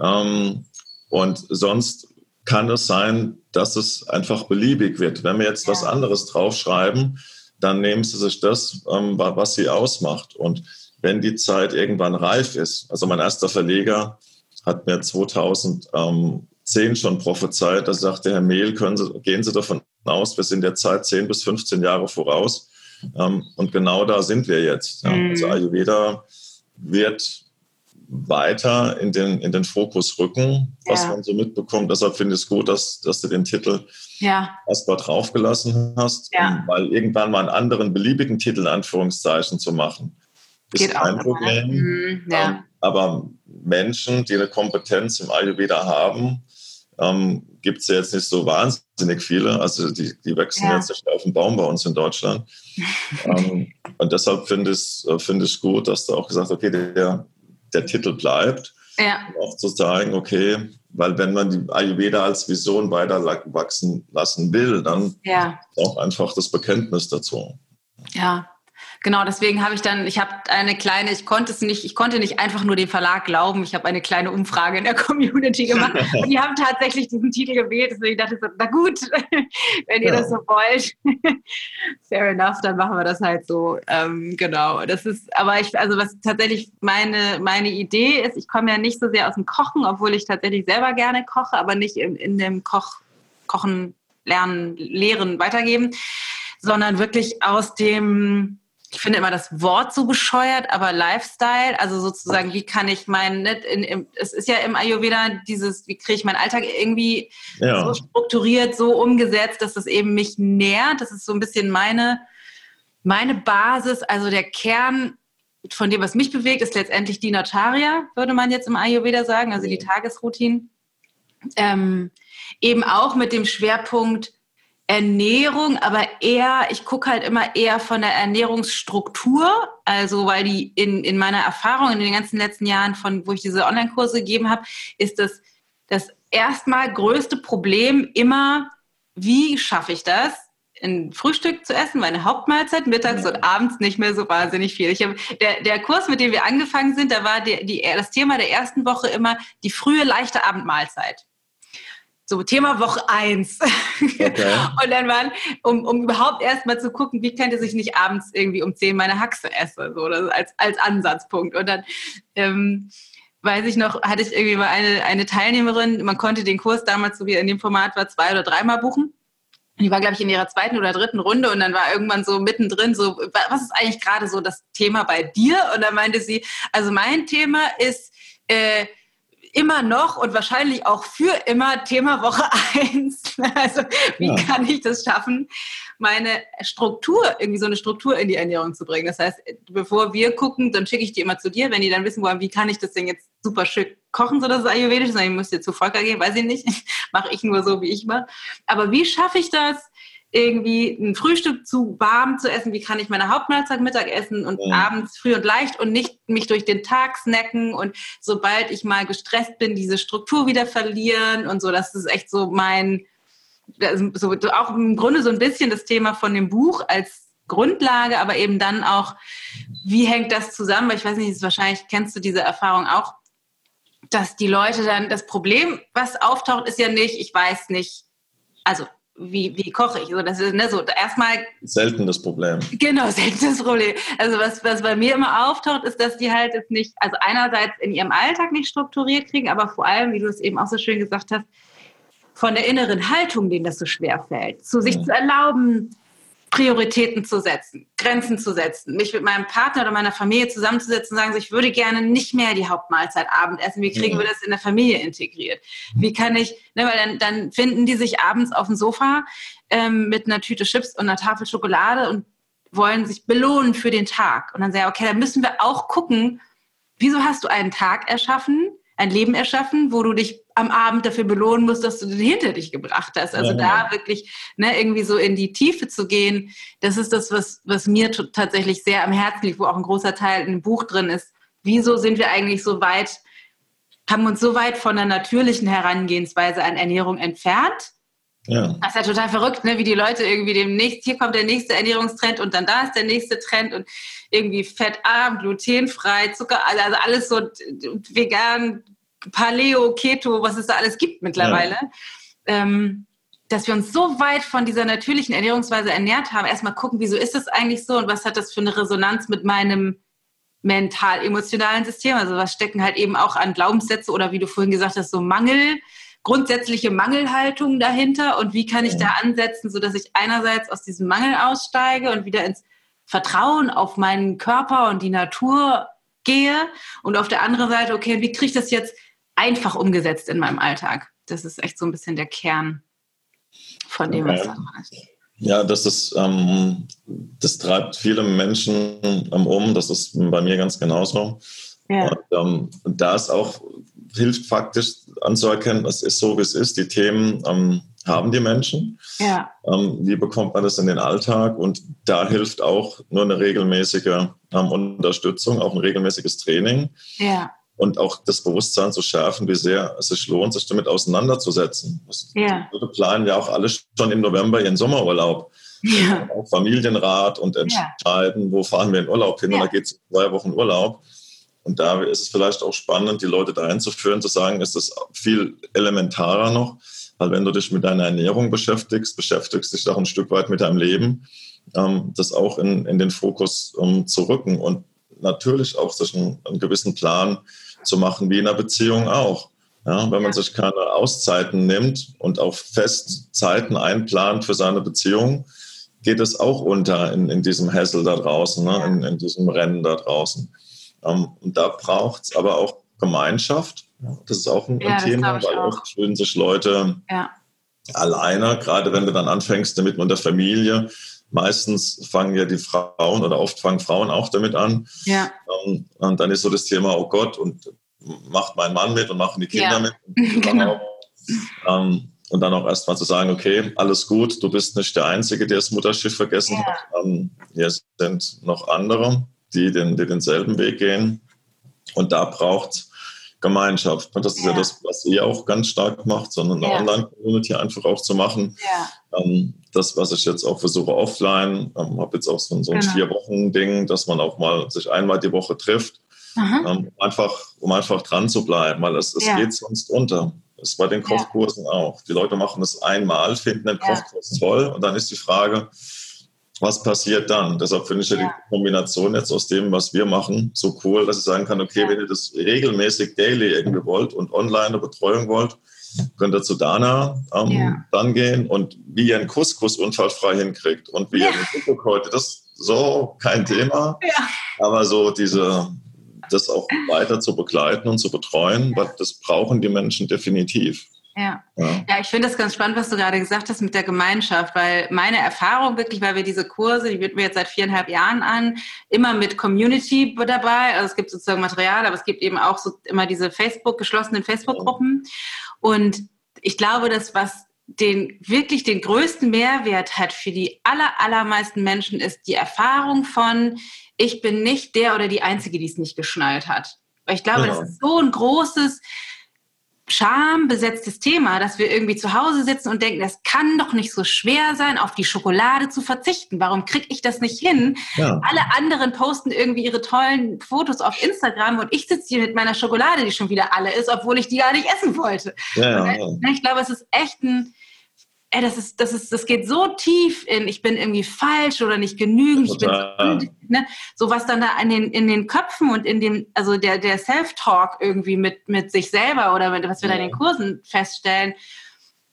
Ähm, und sonst kann es sein, dass es einfach beliebig wird. Wenn wir jetzt ja. was anderes draufschreiben, dann nehmen Sie sich das, ähm, was Sie ausmacht. Und wenn die Zeit irgendwann reif ist. Also mein erster Verleger hat mir 2010 schon prophezeit, da sagte Herr Mehl, Sie, gehen Sie davon aus, wir sind der Zeit 10 bis 15 Jahre voraus. Ähm, und genau da sind wir jetzt. Also mhm. Ayurveda wird weiter in den, in den Fokus rücken, was ja. man so mitbekommt. Deshalb finde ich es gut, dass, dass du den Titel ja. erstmal draufgelassen hast, ja. weil irgendwann mal einen anderen beliebigen Titel in Anführungszeichen zu machen, ist Geht kein Problem. Mhm, ja. ähm, aber Menschen, die eine Kompetenz im Ayurveda haben, ähm, gibt es ja jetzt nicht so wahnsinnig viele. Also die, die wachsen ja. jetzt nicht auf dem Baum bei uns in Deutschland. ähm, und deshalb finde ich es find gut, dass du auch gesagt hast, okay, der, der Titel bleibt. Ja. Um auch zu sagen, okay, weil wenn man die Ayurveda als Vision weiter wachsen lassen will, dann ja. auch einfach das Bekenntnis dazu. Ja, Genau, deswegen habe ich dann, ich habe eine kleine, ich konnte es nicht, ich konnte nicht einfach nur dem Verlag glauben. Ich habe eine kleine Umfrage in der Community gemacht und die haben tatsächlich diesen Titel gewählt. Deswegen dachte ich so, na gut, wenn ihr ja. das so wollt, fair enough, dann machen wir das halt so. Ähm, genau, das ist, aber ich, also was tatsächlich meine, meine Idee ist, ich komme ja nicht so sehr aus dem Kochen, obwohl ich tatsächlich selber gerne koche, aber nicht in, in dem Koch, Kochen, Lernen, Lehren, Weitergeben, sondern wirklich aus dem ich finde immer das Wort so bescheuert, aber Lifestyle, also sozusagen, wie kann ich meinen, ne, es ist ja im Ayurveda dieses, wie kriege ich meinen Alltag irgendwie ja. so strukturiert, so umgesetzt, dass das eben mich nährt. Das ist so ein bisschen meine, meine Basis, also der Kern von dem, was mich bewegt, ist letztendlich die Nataria, würde man jetzt im Ayurveda sagen, also die Tagesroutine. Ähm, eben auch mit dem Schwerpunkt, Ernährung, aber eher, ich gucke halt immer eher von der Ernährungsstruktur, also weil die in, in meiner Erfahrung in den ganzen letzten Jahren, von wo ich diese Online-Kurse gegeben habe, ist das das erstmal größte Problem immer, wie schaffe ich das, ein Frühstück zu essen, meine Hauptmahlzeit, mittags und abends nicht mehr so wahnsinnig viel. Ich hab, der, der Kurs, mit dem wir angefangen sind, da war die, die, das Thema der ersten Woche immer die frühe, leichte Abendmahlzeit so Thema Woche 1. Okay. und dann waren, um, um überhaupt erstmal zu gucken, wie könnte sich nicht abends irgendwie um 10 meine Haxe esse, so das als, als Ansatzpunkt. Und dann ähm, weiß ich noch, hatte ich irgendwie mal eine, eine Teilnehmerin, man konnte den Kurs damals, so wie er in dem Format war, zwei oder dreimal buchen. Die war, glaube ich, in ihrer zweiten oder dritten Runde und dann war irgendwann so mittendrin so, was ist eigentlich gerade so das Thema bei dir? Und dann meinte sie, also mein Thema ist, äh, immer noch und wahrscheinlich auch für immer Thema Woche 1. Also wie ja. kann ich das schaffen, meine Struktur, irgendwie so eine Struktur in die Ernährung zu bringen. Das heißt, bevor wir gucken, dann schicke ich die immer zu dir, wenn die dann wissen wollen, wie kann ich das denn jetzt super schön kochen, so dass es ayurvedisch ist. Dann muss ich zu Volker gehen, weiß ich nicht. mache ich nur so, wie ich mache. Aber wie schaffe ich das? Irgendwie ein Frühstück zu warm zu essen, wie kann ich meine Hauptmahlzeit Mittag essen und ja. abends früh und leicht und nicht mich durch den Tag snacken und sobald ich mal gestresst bin, diese Struktur wieder verlieren und so. Das ist echt so mein, so, auch im Grunde so ein bisschen das Thema von dem Buch als Grundlage, aber eben dann auch, wie hängt das zusammen? Weil ich weiß nicht, ist wahrscheinlich kennst du diese Erfahrung auch, dass die Leute dann, das Problem, was auftaucht, ist ja nicht, ich weiß nicht, also wie, wie koche ich? So, das ist ne, so erstmal. Selten das Problem. Genau, selten das Problem. Also was, was bei mir immer auftaucht, ist, dass die halt es nicht, also einerseits in ihrem Alltag nicht strukturiert kriegen, aber vor allem, wie du es eben auch so schön gesagt hast, von der inneren Haltung, denen das so schwer fällt, zu sich ja. zu erlauben, Prioritäten zu setzen, Grenzen zu setzen, mich mit meinem Partner oder meiner Familie zusammenzusetzen und sagen, ich würde gerne nicht mehr die Hauptmahlzeit Abend essen. Wie kriegen wir das in der Familie integriert? Wie kann ich, ne, weil dann, dann finden die sich abends auf dem Sofa ähm, mit einer Tüte Chips und einer Tafel Schokolade und wollen sich belohnen für den Tag. Und dann sage ich, okay, dann müssen wir auch gucken, wieso hast du einen Tag erschaffen, ein Leben erschaffen, wo du dich am Abend dafür belohnen musst, dass du den hinter dich gebracht hast. Also ja, da wirklich ne, irgendwie so in die Tiefe zu gehen, das ist das, was, was mir tatsächlich sehr am Herzen liegt, wo auch ein großer Teil im Buch drin ist. Wieso sind wir eigentlich so weit, haben uns so weit von der natürlichen Herangehensweise an Ernährung entfernt? Ja. Das ist ja total verrückt, ne? wie die Leute irgendwie demnächst, hier kommt der nächste Ernährungstrend und dann da ist der nächste Trend und irgendwie fettarm, glutenfrei, Zucker, also alles so vegan, Paleo, Keto, was es da alles gibt mittlerweile. Ja. Ähm, dass wir uns so weit von dieser natürlichen Ernährungsweise ernährt haben, erstmal gucken, wieso ist das eigentlich so und was hat das für eine Resonanz mit meinem mental-emotionalen System? Also was stecken halt eben auch an Glaubenssätze oder wie du vorhin gesagt hast, so Mangel, grundsätzliche Mangelhaltung dahinter und wie kann ich da ansetzen, sodass ich einerseits aus diesem Mangel aussteige und wieder ins Vertrauen auf meinen Körper und die Natur gehe und auf der anderen Seite, okay, wie kriege ich das jetzt einfach umgesetzt in meinem Alltag? Das ist echt so ein bisschen der Kern von dem, was da ist. Ja, das ist, ähm, das treibt viele Menschen ähm, um. Das ist bei mir ganz genauso. Ja. Und, ähm, da ist auch, hilft faktisch anzuerkennen, es ist so, wie es ist. Die Themen ähm, haben die Menschen. Ja. Ähm, wie bekommt man das in den Alltag? Und da hilft auch nur eine regelmäßige Unterstützung, auch ein regelmäßiges Training. Ja und auch das Bewusstsein zu schärfen, wie sehr es sich lohnt, sich damit auseinanderzusetzen. Das ja. planen ja auch alle schon im November ihren Sommerurlaub. Ja. Auch Familienrat und entscheiden, ja. wo fahren wir in Urlaub hin. Ja. Und da geht es zwei Wochen Urlaub. Und da ist es vielleicht auch spannend, die Leute dahin zu führen, zu sagen, ist das viel elementarer noch. Weil wenn du dich mit deiner Ernährung beschäftigst, beschäftigst dich auch ein Stück weit mit deinem Leben, ähm, das auch in, in den Fokus um, zu rücken und natürlich auch sich einen, einen gewissen Plan zu machen, wie in einer Beziehung auch. Ja, wenn man sich keine Auszeiten nimmt und auch fest Zeiten einplant für seine Beziehung, geht es auch unter in, in diesem Hassel da draußen, ne? in, in diesem Rennen da draußen. Ähm, und da braucht es aber auch Gemeinschaft. Das ist auch ein, ja, Thema, weil auch. oft fühlen sich Leute ja. alleine, gerade wenn du dann anfängst damit mit der Familie. Meistens fangen ja die Frauen oder oft fangen Frauen auch damit an. Ja. Um, und dann ist so das Thema, oh Gott, und macht mein Mann mit und machen die Kinder ja. mit. Und genau. ähm, und dann auch erstmal zu sagen, okay, alles gut, du bist nicht der Einzige, der das Mutterschiff vergessen ja. hat. Ähm, hier sind noch andere, die, den, die denselben Weg gehen. Und da braucht es Gemeinschaft. Und das ist ja. ja, das, was ihr auch ganz stark macht, sondern eine ja. Online-Community einfach auch zu machen. Ja. Ähm, das, was ich jetzt auch versuche offline, ähm, habe jetzt auch so, so ein genau. Vier-Wochen-Ding, dass man auch mal sich einmal die Woche trifft ähm, einfach, um einfach dran zu bleiben, weil es, es geht sonst unter. Das ist bei den Kochkursen auch. Die Leute machen das einmal, finden den Kochkurs toll und dann ist die Frage, was passiert dann? Deshalb finde ich ja, die Kombination jetzt aus dem, was wir machen, so cool, dass ich sagen kann, okay, wenn ihr das regelmäßig daily irgendwie wollt und online eine Betreuung wollt, könnt ihr zu Dana ähm, ja. dann gehen und wie ihr einen Couscous unfallfrei hinkriegt und wie ja. ihr einen Cookbook heute, das so kein Thema, ja. aber so diese das auch weiter zu begleiten und zu betreuen, weil das brauchen die Menschen definitiv. Ja. ja. ja, ich finde das ganz spannend, was du gerade gesagt hast mit der Gemeinschaft, weil meine Erfahrung wirklich, weil wir diese Kurse, die bieten wir jetzt seit viereinhalb Jahren an, immer mit Community dabei. Also es gibt sozusagen Material, aber es gibt eben auch so immer diese Facebook, geschlossenen Facebook-Gruppen. Und ich glaube, dass was den wirklich den größten Mehrwert hat für die aller, allermeisten Menschen ist die Erfahrung von, ich bin nicht der oder die Einzige, die es nicht geschnallt hat. Weil ich glaube, ja. das ist so ein großes, schambesetztes Thema, dass wir irgendwie zu Hause sitzen und denken, das kann doch nicht so schwer sein, auf die Schokolade zu verzichten. Warum kriege ich das nicht hin? Ja. Alle anderen posten irgendwie ihre tollen Fotos auf Instagram und ich sitze hier mit meiner Schokolade, die schon wieder alle ist, obwohl ich die gar nicht essen wollte. Ja, ja. Ich glaube, es ist echt ein, ey, das ist, das ist, das geht so tief in, ich bin irgendwie falsch oder nicht genügend, ich bin so, ne? so was dann da in den, in den Köpfen und in dem, also der, der Self-Talk irgendwie mit, mit sich selber oder mit, was wir ja. da in den Kursen feststellen,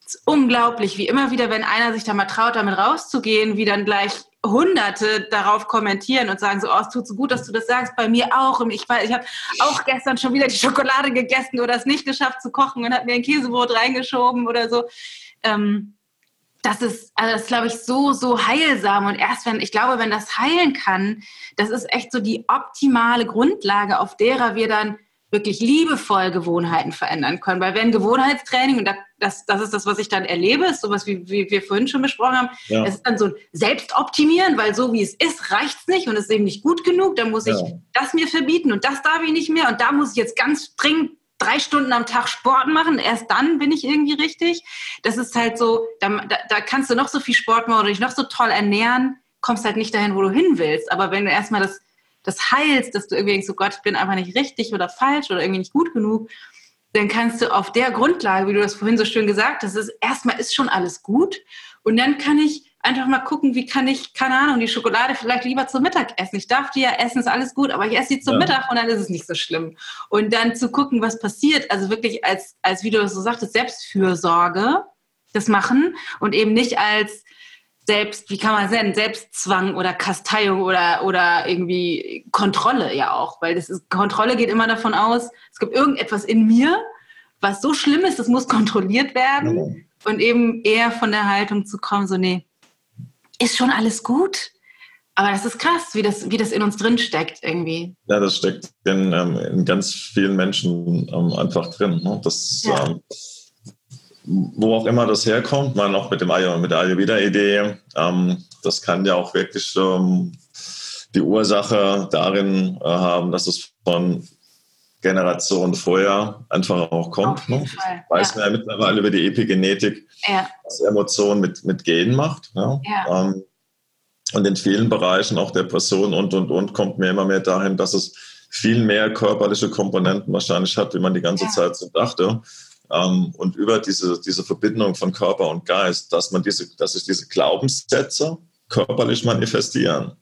ist unglaublich, wie immer wieder, wenn einer sich da mal traut, damit rauszugehen, wie dann gleich Hunderte darauf kommentieren und sagen so, oh, es tut so gut, dass du das sagst, bei mir auch. Und ich, ich habe auch gestern schon wieder die Schokolade gegessen oder es nicht geschafft zu kochen und habe mir ein Käsebrot reingeschoben oder so. Ähm, das ist, also das glaube ich, so, so heilsam. Und erst wenn, ich glaube, wenn das heilen kann, das ist echt so die optimale Grundlage, auf derer wir dann wirklich liebevoll Gewohnheiten verändern können. Weil wenn Gewohnheitstraining, und das, das ist das, was ich dann erlebe, ist sowas, wie, wie wir vorhin schon besprochen haben, ja. es ist dann so ein Selbstoptimieren, weil so wie es ist, reicht es nicht und es ist eben nicht gut genug. Dann muss ja. ich das mir verbieten und das darf ich nicht mehr und da muss ich jetzt ganz dringend drei Stunden am Tag Sport machen, erst dann bin ich irgendwie richtig. Das ist halt so, da, da, kannst du noch so viel Sport machen oder dich noch so toll ernähren, kommst halt nicht dahin, wo du hin willst. Aber wenn du erstmal das, das heilst, dass du irgendwie denkst, oh Gott, ich bin einfach nicht richtig oder falsch oder irgendwie nicht gut genug, dann kannst du auf der Grundlage, wie du das vorhin so schön gesagt hast, erstmal ist schon alles gut und dann kann ich einfach mal gucken, wie kann ich, keine Ahnung, die Schokolade vielleicht lieber zum Mittag essen. Ich darf die ja essen, ist alles gut, aber ich esse sie zum ja. Mittag und dann ist es nicht so schlimm. Und dann zu gucken, was passiert, also wirklich als, als wie du das so sagtest, Selbstfürsorge das machen und eben nicht als selbst, wie kann man es nennen, Selbstzwang oder Kasteiung oder, oder irgendwie Kontrolle ja auch, weil das ist, Kontrolle geht immer davon aus, es gibt irgendetwas in mir, was so schlimm ist, das muss kontrolliert werden ja. und eben eher von der Haltung zu kommen, so nee, ist schon alles gut. Aber das ist krass, wie das, wie das in uns drin steckt irgendwie. Ja, das steckt in, ähm, in ganz vielen Menschen ähm, einfach drin. Ne? Das, ja. ähm, wo auch immer das herkommt, mal noch mit, dem, mit der Ayurveda-Idee, ähm, das kann ja auch wirklich ähm, die Ursache darin äh, haben, dass es von Generationen vorher einfach auch kommt. Ne? Weiß ja. man ja mittlerweile über die Epigenetik, ja. was Emotionen mit, mit Genen macht. Ja? ja. Ähm, und in vielen Bereichen, auch Depressionen und, und, und, kommt mir immer mehr dahin, dass es viel mehr körperliche Komponenten wahrscheinlich hat, wie man die ganze Zeit so dachte. Ähm, und über diese, diese Verbindung von Körper und Geist, dass man diese, dass sich diese Glaubenssätze körperlich manifestieren.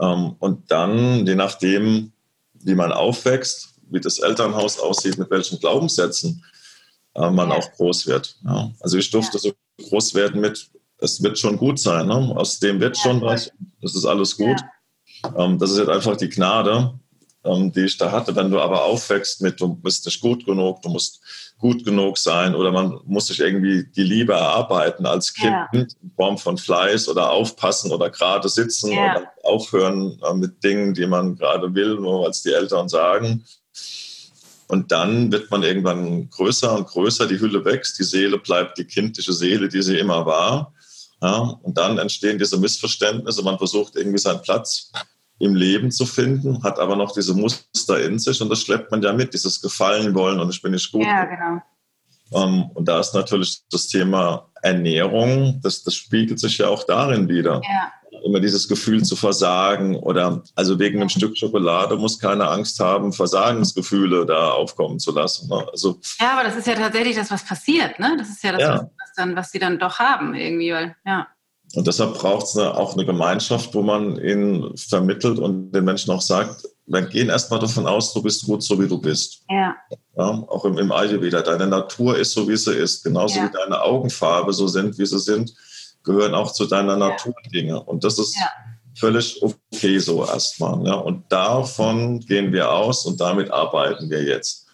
Ähm, und dann, je nachdem, wie man aufwächst, wie das Elternhaus aussieht, mit welchen Glaubenssätzen äh, man ja. auch groß wird. Ja. Also ich durfte so groß werden mit, es wird schon gut sein, ne? aus dem wird schon was, das ist alles gut. Ähm, das ist jetzt einfach die Gnade, ähm, die ich da hatte. Wenn du aber aufwächst mit, du bist nicht gut genug, du musst gut genug sein oder man muss sich irgendwie die Liebe erarbeiten als Kind ja. in Form von Fleiß oder aufpassen oder gerade sitzen ja. oder aufhören äh, mit Dingen, die man gerade will, nur als die Eltern sagen. Und dann wird man irgendwann größer und größer, die Hülle wächst, die Seele bleibt die kindliche Seele, die sie immer war. Ja, und dann entstehen diese Missverständnisse, man versucht irgendwie seinen Platz im Leben zu finden, hat aber noch diese Muster in sich und das schleppt man ja mit, dieses Gefallen wollen und ich bin nicht gut. Ja, genau. Um, ähm, und da ist natürlich das Thema Ernährung, das, das spiegelt sich ja auch darin wieder. Ja. Immer dieses Gefühl zu versagen oder also wegen einem Stück Schokolade muss keine Angst haben, Versagensgefühle da aufkommen zu lassen. Ne? Also, ja, aber das ist ja tatsächlich das, was passiert. Ne? Das ist ja das, ja. Was, dann, was sie dann doch haben irgendwie. Weil, ja. Und deshalb braucht es auch eine Gemeinschaft, wo man ihnen vermittelt und den Menschen auch sagt, wir gehen erstmal davon aus, du bist gut, so wie du bist. Ja. ja auch im, im Ayurveda. Deine Natur ist so, wie sie ist. Genauso ja. wie deine Augenfarbe so sind, wie sie sind, gehören auch zu deiner ja. Natur Dinge. Und das ist ja. völlig okay so erstmal. Ja. Und davon gehen wir aus und damit arbeiten wir jetzt.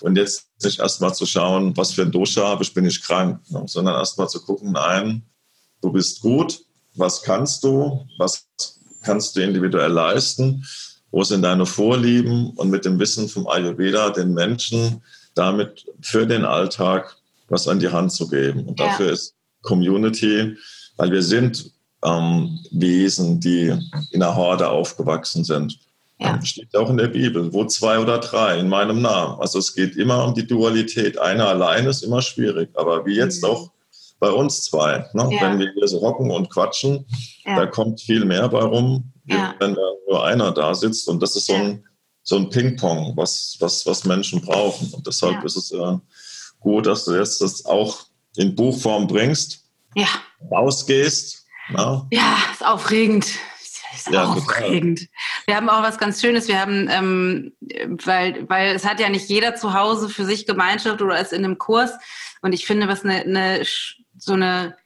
Und jetzt nicht erstmal zu schauen, was für ein Dosha habe ich, bin ich krank, ne, sondern erstmal zu gucken, nein, du bist gut, was kannst du, was kannst du individuell leisten, wo sind deine Vorlieben und mit dem Wissen vom Ayurveda den Menschen damit für den Alltag was an die Hand zu geben. Und ja. dafür ist Community, weil wir sind ähm, Wesen, die in einer Horde aufgewachsen sind. Ja. Ähm, steht auch in der Bibel, wo zwei oder drei in meinem Namen. Also es geht immer um die Dualität. Einer allein ist immer schwierig, aber wie jetzt mhm. auch bei uns zwei. Ne? Ja. Wenn wir hier so hocken und quatschen, ja. da kommt viel mehr bei rum, wenn da nur einer da sitzt. Und das ist so ein, so ein Ping-Pong, was, was, was Menschen brauchen. Und deshalb ist es äh, gut, dass du jetzt das auch in Buchform bringst, ja. rausgehst. Na? Ja, ist aufregend. Ist ja, aufregend. Total. Wir haben auch was ganz Schönes. Wir haben, ähm, weil, weil es hat ja nicht jeder zu Hause für sich Gemeinschaft oder ist in einem Kurs. Und ich finde, was eine, eine so eine,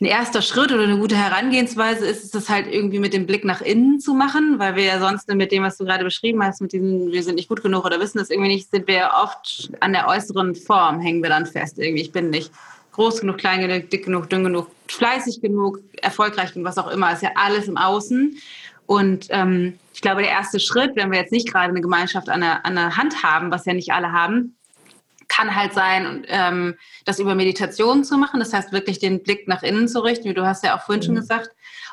ein erster Schritt oder eine gute Herangehensweise ist, ist das halt irgendwie mit dem Blick nach innen zu machen, weil wir ja sonst mit dem, was du gerade beschrieben hast, mit diesem, wir sind nicht gut genug oder wissen das irgendwie nicht, sind wir ja oft an der äußeren Form, hängen wir dann fest. Irgendwie, ich bin nicht groß genug, klein genug, dick genug, dünn genug, fleißig genug, erfolgreich genug, was auch immer, ist ja alles im Außen. Und ähm, ich glaube, der erste Schritt, wenn wir jetzt nicht gerade eine Gemeinschaft an der, an der Hand haben, was ja nicht alle haben, kann halt sein, ähm, das über Meditation zu machen. Das heißt, wirklich den Blick nach innen zu richten, wie du hast ja auch vorhin mhm. schon gesagt.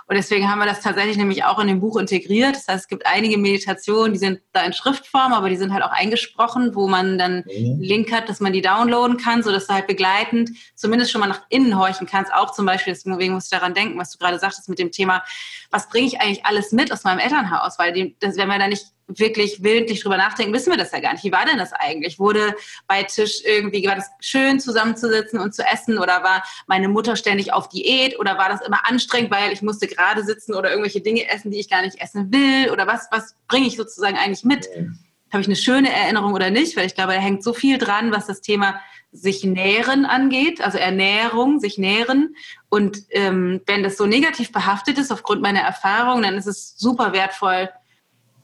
Und deswegen haben wir das tatsächlich nämlich auch in dem Buch integriert. Das heißt, es gibt einige Meditationen, die sind da in Schriftform, aber die sind halt auch eingesprochen, wo man dann mhm. einen Link hat, dass man die downloaden kann, sodass du halt begleitend zumindest schon mal nach innen horchen kannst. Auch zum Beispiel, deswegen musst du daran denken, was du gerade sagtest mit dem Thema, was bringe ich eigentlich alles mit aus meinem Elternhaus? Weil die, das, wenn wir da nicht wirklich willentlich drüber nachdenken, wissen wir das ja gar nicht. Wie war denn das eigentlich? Wurde bei Tisch irgendwie, war das schön zusammenzusitzen und zu essen oder war meine Mutter ständig auf Diät oder war das immer anstrengend, weil ich musste gerade sitzen oder irgendwelche Dinge essen, die ich gar nicht essen will oder was, was bringe ich sozusagen eigentlich mit? habe ich eine schöne Erinnerung oder nicht, weil ich glaube, da hängt so viel dran, was das Thema sich nähren angeht, also Ernährung, sich nähren. Und ähm, wenn das so negativ behaftet ist aufgrund meiner Erfahrung, dann ist es super wertvoll,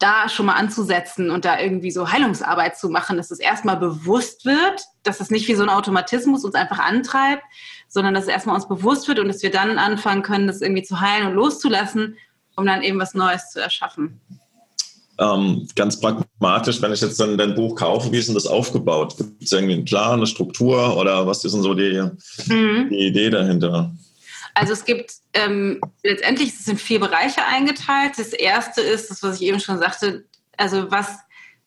da schon mal anzusetzen und da irgendwie so Heilungsarbeit zu machen, dass es erstmal bewusst wird, dass es nicht wie so ein Automatismus uns einfach antreibt, sondern dass es erstmal uns bewusst wird und dass wir dann anfangen können, das irgendwie zu heilen und loszulassen, um dann eben was Neues zu erschaffen. Ähm, ganz pragmatisch, wenn ich jetzt dann dein Buch kaufe, wie ist denn das aufgebaut? Gibt es irgendwie einen Plan, eine Struktur oder was ist denn so die, mhm. die Idee dahinter? Also es gibt ähm, letztendlich es sind vier Bereiche eingeteilt. Das erste ist, das was ich eben schon sagte, also was,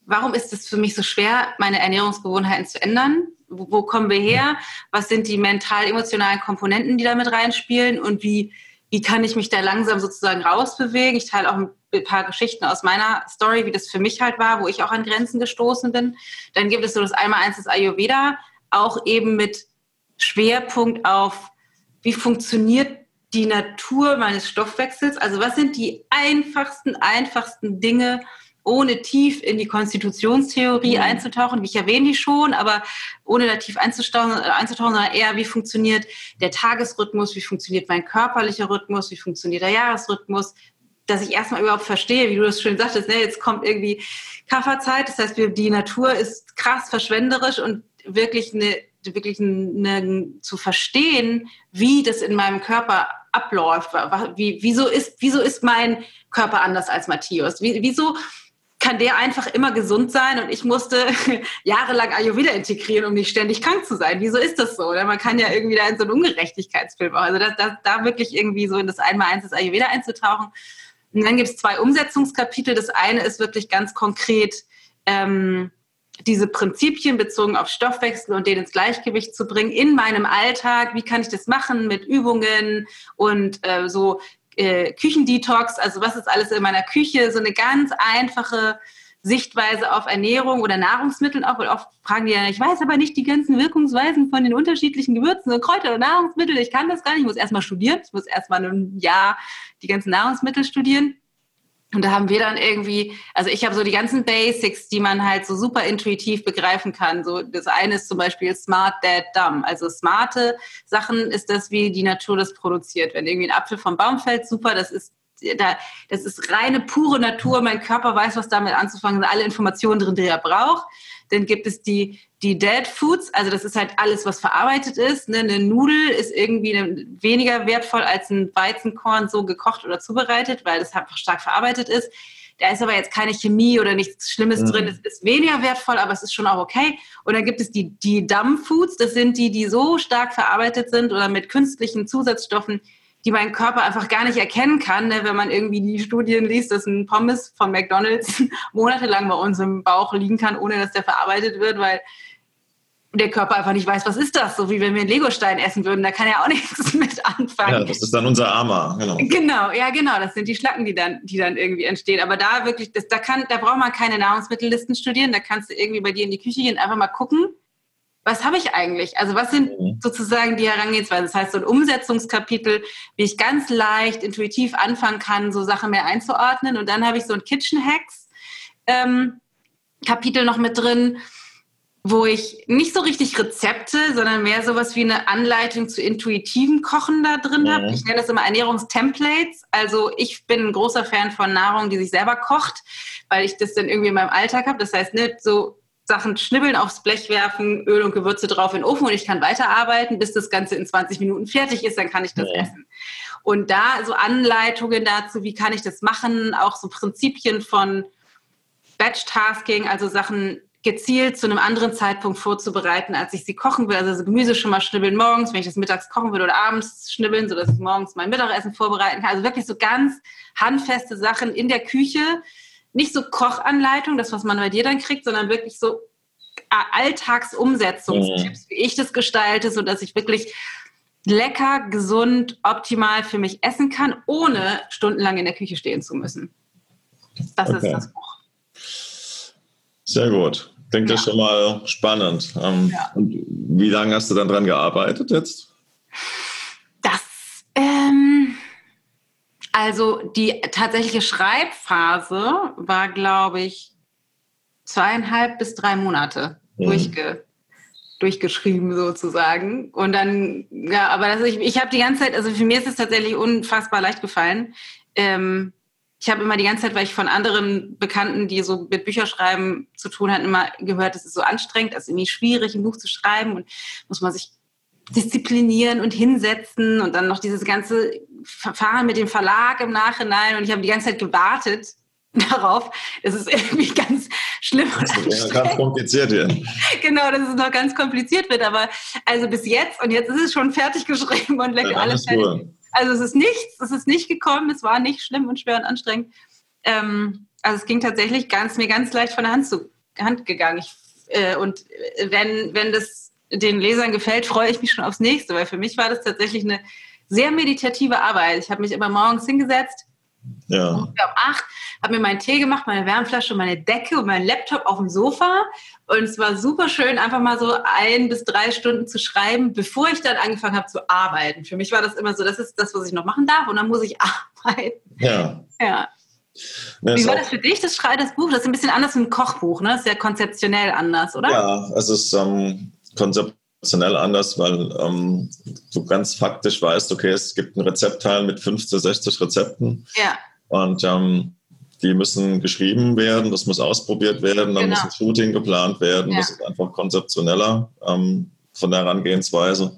warum ist es für mich so schwer, meine Ernährungsgewohnheiten zu ändern? Wo, wo kommen wir her? Was sind die mental-emotionalen Komponenten, die da mit reinspielen? Und wie, wie kann ich mich da langsam sozusagen rausbewegen? Ich teile auch ein paar Geschichten aus meiner Story, wie das für mich halt war, wo ich auch an Grenzen gestoßen bin. Dann gibt es so das einmal eins des Ayurveda, auch eben mit Schwerpunkt auf wie funktioniert die Natur meines Stoffwechsels? Also was sind die einfachsten, einfachsten Dinge, ohne tief in die Konstitutionstheorie mhm. einzutauchen. Ich erwähne die schon, aber ohne da tief einzutauchen, einzutauchen, sondern eher, wie funktioniert der Tagesrhythmus, wie funktioniert mein körperlicher Rhythmus, wie funktioniert der Jahresrhythmus, dass ich erstmal überhaupt verstehe, wie du das schön sagtest, ne, jetzt kommt irgendwie Kafferzeit, das heißt, die Natur ist krass verschwenderisch und wirklich eine wirklich eine, zu verstehen, wie das in meinem Körper abläuft. Wie, wieso, ist, wieso ist mein Körper anders als Matthias? Wie, wieso kann der einfach immer gesund sein und ich musste jahrelang Ayurveda integrieren, um nicht ständig krank zu sein. Wieso ist das so? Oder man kann ja irgendwie da in so einen Ungerechtigkeitsfilm, also das, das, da wirklich irgendwie so in das Einmal-Eins des Ayurveda einzutauchen. Und dann gibt es zwei Umsetzungskapitel. Das eine ist wirklich ganz konkret, ähm, diese Prinzipien bezogen auf Stoffwechsel und den ins Gleichgewicht zu bringen in meinem Alltag. Wie kann ich das machen mit Übungen und äh, so äh, Küchendetox? Also was ist alles in meiner Küche? So eine ganz einfache Sichtweise auf Ernährung oder Nahrungsmittel auch, weil oft fragen die ja, ich weiß aber nicht die ganzen Wirkungsweisen von den unterschiedlichen Gewürzen und Kräuter und Nahrungsmittel. Ich kann das gar nicht. Ich muss erstmal studieren. Ich muss erstmal ein Jahr die ganzen Nahrungsmittel studieren. Und da haben wir dann irgendwie, also ich habe so die ganzen Basics, die man halt so super intuitiv begreifen kann. So das eine ist zum Beispiel Smart Dad Dumb. Also smarte Sachen ist das, wie die Natur das produziert. Wenn irgendwie ein Apfel vom Baum fällt, super, das ist da, das ist reine, pure Natur. Mein Körper weiß, was damit anzufangen, sind alle Informationen drin, die er braucht. Dann gibt es die, die Dead Foods, also das ist halt alles, was verarbeitet ist. Ne? Eine Nudel ist irgendwie weniger wertvoll als ein Weizenkorn so gekocht oder zubereitet, weil das einfach stark verarbeitet ist. Da ist aber jetzt keine Chemie oder nichts Schlimmes mhm. drin. Es ist weniger wertvoll, aber es ist schon auch okay. Und dann gibt es die, die Dumb Foods. Das sind die, die so stark verarbeitet sind oder mit künstlichen Zusatzstoffen, die mein Körper einfach gar nicht erkennen kann, ne, wenn man irgendwie die Studien liest, dass ein Pommes von McDonald's monatelang bei uns im Bauch liegen kann, ohne dass der verarbeitet wird, weil der Körper einfach nicht weiß, was ist das? So wie wenn wir einen Legostein essen würden, da kann er auch nichts mit anfangen. Ja, das ist dann unser Armer, genau. Genau, ja, genau. Das sind die Schlacken, die dann, die dann irgendwie entstehen. Aber da wirklich, das, da kann, da braucht man keine Nahrungsmittellisten studieren. Da kannst du irgendwie bei dir in die Küche gehen, einfach mal gucken, was habe ich eigentlich? Also was sind mhm. sozusagen die Herangehensweisen? Das heißt, so ein Umsetzungskapitel, wie ich ganz leicht, intuitiv anfangen kann, so Sachen mehr einzuordnen. Und dann habe ich so ein Kitchen Hacks ähm, Kapitel noch mit drin, wo ich nicht so richtig Rezepte, sondern mehr sowas wie eine Anleitung zu intuitivem Kochen da drin mhm. habe. Ich nenne das immer Ernährungstemplates. Also ich bin ein großer Fan von Nahrung, die sich selber kocht, weil ich das dann irgendwie in meinem Alltag habe. Das heißt, nicht so Sachen schnibbeln, aufs Blech werfen, Öl und Gewürze drauf in den Ofen und ich kann weiterarbeiten, bis das Ganze in 20 Minuten fertig ist, dann kann ich das ja. essen. Und da so Anleitungen dazu, wie kann ich das machen, auch so Prinzipien von Batch-Tasking, also Sachen gezielt zu einem anderen Zeitpunkt vorzubereiten, als ich sie kochen will. Also Gemüse schon mal schnibbeln morgens, wenn ich das mittags kochen will oder abends schnibbeln, sodass ich morgens mein Mittagessen vorbereiten kann. Also wirklich so ganz handfeste Sachen in der Küche, nicht so Kochanleitung, das, was man bei dir dann kriegt, sondern wirklich so Alltagsumsetzungstipps, mhm. wie ich das gestalte, sodass ich wirklich lecker, gesund, optimal für mich essen kann, ohne stundenlang in der Küche stehen zu müssen. Das okay. ist das Buch. Sehr gut. Klingt ja. das schon mal spannend. Ähm, ja. Und wie lange hast du dann dran gearbeitet jetzt? Also die tatsächliche Schreibphase war, glaube ich, zweieinhalb bis drei Monate mhm. durchge, durchgeschrieben sozusagen. Und dann, ja, aber das, ich, ich habe die ganze Zeit, also für mich ist es tatsächlich unfassbar leicht gefallen. Ähm, ich habe immer die ganze Zeit, weil ich von anderen Bekannten, die so mit Bücherschreiben zu tun hatten, immer gehört, es ist so anstrengend, es ist irgendwie schwierig, ein Buch zu schreiben und muss man sich disziplinieren und hinsetzen und dann noch dieses ganze Verfahren mit dem Verlag im Nachhinein und ich habe die ganze Zeit gewartet darauf. Es ist irgendwie ganz schlimm. Das ist ganz kompliziert hier. genau, dass es noch ganz kompliziert wird, aber also bis jetzt und jetzt ist es schon fertig geschrieben und lecker ja, alles fertig. Cool. Also es ist nichts, es ist nicht gekommen, es war nicht schlimm und schwer und anstrengend. Ähm, also es ging tatsächlich ganz, mir ganz leicht von der Hand, zu, Hand gegangen. Ich, äh, und wenn, wenn das den Lesern gefällt, freue ich mich schon aufs nächste, weil für mich war das tatsächlich eine sehr meditative Arbeit. Ich habe mich immer morgens hingesetzt, ja. um acht, habe mir meinen Tee gemacht, meine Wärmflasche, meine Decke und meinen Laptop auf dem Sofa. Und es war super schön, einfach mal so ein bis drei Stunden zu schreiben, bevor ich dann angefangen habe zu arbeiten. Für mich war das immer so, das ist das, was ich noch machen darf und dann muss ich arbeiten. Ja. Ja. Wie war das für dich, das Schrei, das Buch? Das ist ein bisschen anders wie ein Kochbuch, ne? Das ist ja konzeptionell anders, oder? Ja, es ist ähm, konzeptionell anders, weil ähm, du ganz faktisch weißt, okay, es gibt ein Rezeptteil mit 50, 60 Rezepten. Ja. Und ähm, die müssen geschrieben werden, das muss ausprobiert werden, dann genau. muss ein Shooting geplant werden. Ja. Das ist einfach konzeptioneller ähm, von der Herangehensweise.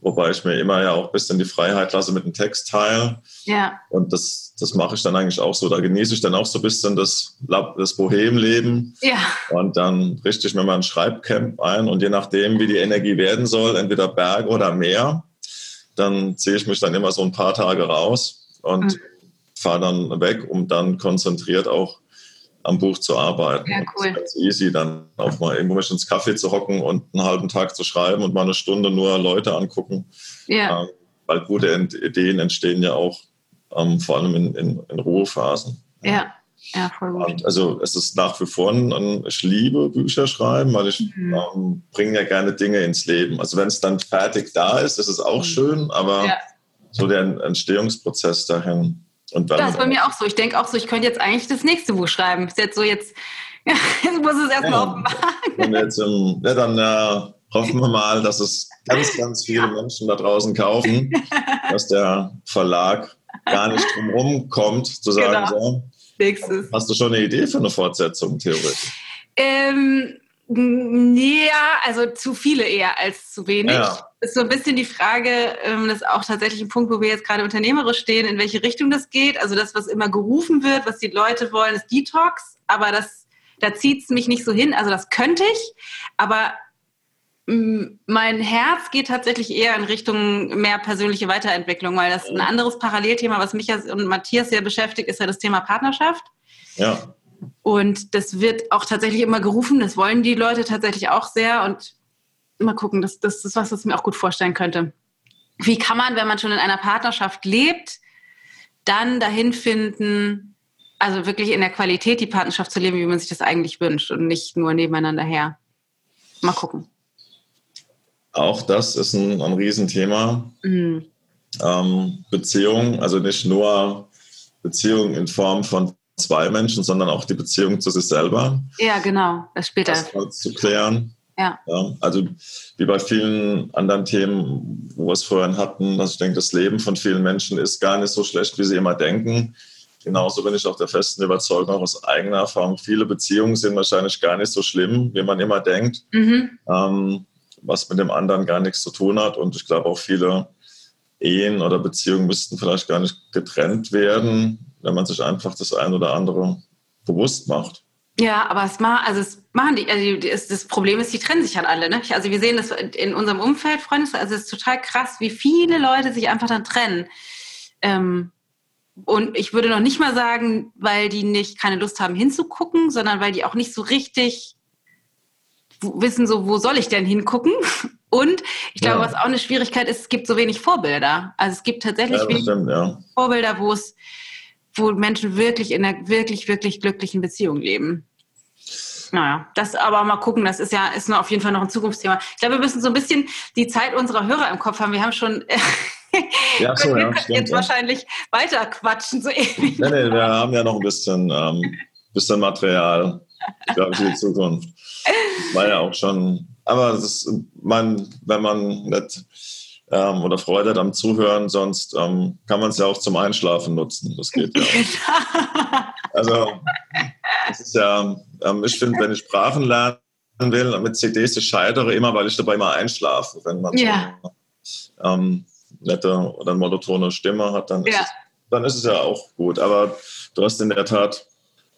Wobei ich mir immer ja auch ein bisschen die Freiheit lasse mit dem Textteil. Ja. Und das, das mache ich dann eigentlich auch so. Da genieße ich dann auch so ein bisschen das, das Bohemleben. Ja. Und dann richte ich mir mal ein Schreibcamp ein. Und je nachdem, wie die Energie werden soll, entweder Berg oder Meer, dann ziehe ich mich dann immer so ein paar Tage raus. Und mhm fahre dann weg, um dann konzentriert auch am Buch zu arbeiten. Ja, cool. ganz easy, dann auch mal irgendwo mit ins Kaffee zu hocken und einen halben Tag zu schreiben und mal eine Stunde nur Leute angucken. Ja. Ähm, weil gute Ideen entstehen ja auch ähm, vor allem in, in, in Ruhephasen. Ja. Ja, voll gut. Und also es ist nach wie vor ein, ich liebe Bücher schreiben, weil ich mhm. ähm, bringe ja gerne Dinge ins Leben. Also wenn es dann fertig da ist, ist es auch mhm. schön, aber ja. so der Entstehungsprozess dahin, und dann, das ist bei mir auch so. Ich denke auch so, ich könnte jetzt eigentlich das nächste Buch schreiben. Ist jetzt so jetzt, jetzt muss es erstmal ja, Wagen. ja, dann äh, hoffen wir mal, dass es ganz, ganz viele Menschen da draußen kaufen, dass der Verlag gar nicht drumherum kommt, zu sagen, genau. so, Nächstes. hast du schon eine Idee für eine Fortsetzung, theoretisch? Ähm, ja, also zu viele eher als zu wenig. Ja. Ist so ein bisschen die Frage, ähm, das ist auch tatsächlich ein Punkt, wo wir jetzt gerade unternehmerisch stehen, in welche Richtung das geht. Also das, was immer gerufen wird, was die Leute wollen, ist Detox, aber das, da zieht es mich nicht so hin. Also das könnte ich, aber mein Herz geht tatsächlich eher in Richtung mehr persönliche Weiterentwicklung, weil das ein anderes Parallelthema, was mich und Matthias sehr beschäftigt, ist ja das Thema Partnerschaft. Ja. Und das wird auch tatsächlich immer gerufen. Das wollen die Leute tatsächlich auch sehr. Und mal gucken, das, das ist was, was ich mir auch gut vorstellen könnte. Wie kann man, wenn man schon in einer Partnerschaft lebt, dann dahin finden, also wirklich in der Qualität die Partnerschaft zu leben, wie man sich das eigentlich wünscht und nicht nur nebeneinander her. Mal gucken. Auch das ist ein, ein Riesenthema. Mhm. Ähm, Beziehung, also nicht nur Beziehung in Form von zwei Menschen, sondern auch die Beziehung zu sich selber. Ja, genau, das später. Das zu klären. Ja. ja. Also wie bei vielen anderen Themen, wo wir es vorhin hatten, dass ich denke, das Leben von vielen Menschen ist gar nicht so schlecht, wie sie immer denken. Genauso bin ich auch der festen Überzeugung aus eigener Erfahrung. Viele Beziehungen sind wahrscheinlich gar nicht so schlimm, wie man immer denkt, mhm. ähm, was mit dem anderen gar nichts zu tun hat. Und ich glaube auch viele Ehen oder Beziehungen müssten vielleicht gar nicht getrennt werden, wenn man sich einfach das ein oder andere bewusst macht. Ja, aber es, machen, also es machen die, also das Problem ist, die trennen sich halt alle. Ne? Also wir sehen das in unserem Umfeld, Freunde, also es ist total krass, wie viele Leute sich einfach dann trennen. Ähm, und ich würde noch nicht mal sagen, weil die nicht keine Lust haben hinzugucken, sondern weil die auch nicht so richtig wissen, so wo soll ich denn hingucken? Und ich glaube, ja. was auch eine Schwierigkeit ist, es gibt so wenig Vorbilder. Also es gibt tatsächlich ja, wenig stimmt, ja. Vorbilder, wo es wo Menschen wirklich in einer wirklich, wirklich glücklichen Beziehung leben. Naja, das aber mal gucken, das ist ja ist auf jeden Fall noch ein Zukunftsthema. Ich glaube, wir müssen so ein bisschen die Zeit unserer Hörer im Kopf haben. Wir haben schon ja, so, ja, stimmt, jetzt ja. wahrscheinlich weiter quatschen, so ewig. Nee, nee, wir haben ja noch ein bisschen, ähm, bisschen Material. Glaube ich, die Zukunft. War ja auch schon, aber das man, wenn man nicht ähm, oder Freude hat am Zuhören, sonst ähm, kann man es ja auch zum Einschlafen nutzen. Das geht ja auch. also, das ist ja, ähm, ich finde, wenn ich Sprachen lernen will, mit CDs, ich scheitere immer, weil ich dabei mal einschlafe. Wenn man ja. so ähm, nette oder monotone Stimme hat, dann, ja. ist es, dann ist es ja auch gut. Aber du hast in der Tat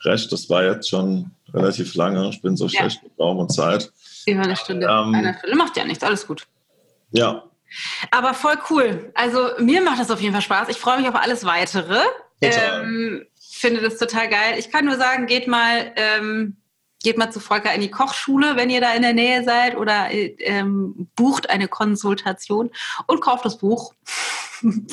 recht, das war jetzt schon relativ lange. Ich bin so ja. schlecht mit Raum und Zeit. Über eine Stunde, ähm, eine Stunde. Macht ja nichts, alles gut. Ja. Aber voll cool. Also mir macht das auf jeden Fall Spaß. Ich freue mich auf alles Weitere. Ähm, finde das total geil. Ich kann nur sagen, geht mal ähm, geht mal zu Volker in die Kochschule, wenn ihr da in der Nähe seid, oder ähm, bucht eine Konsultation und kauft das Buch.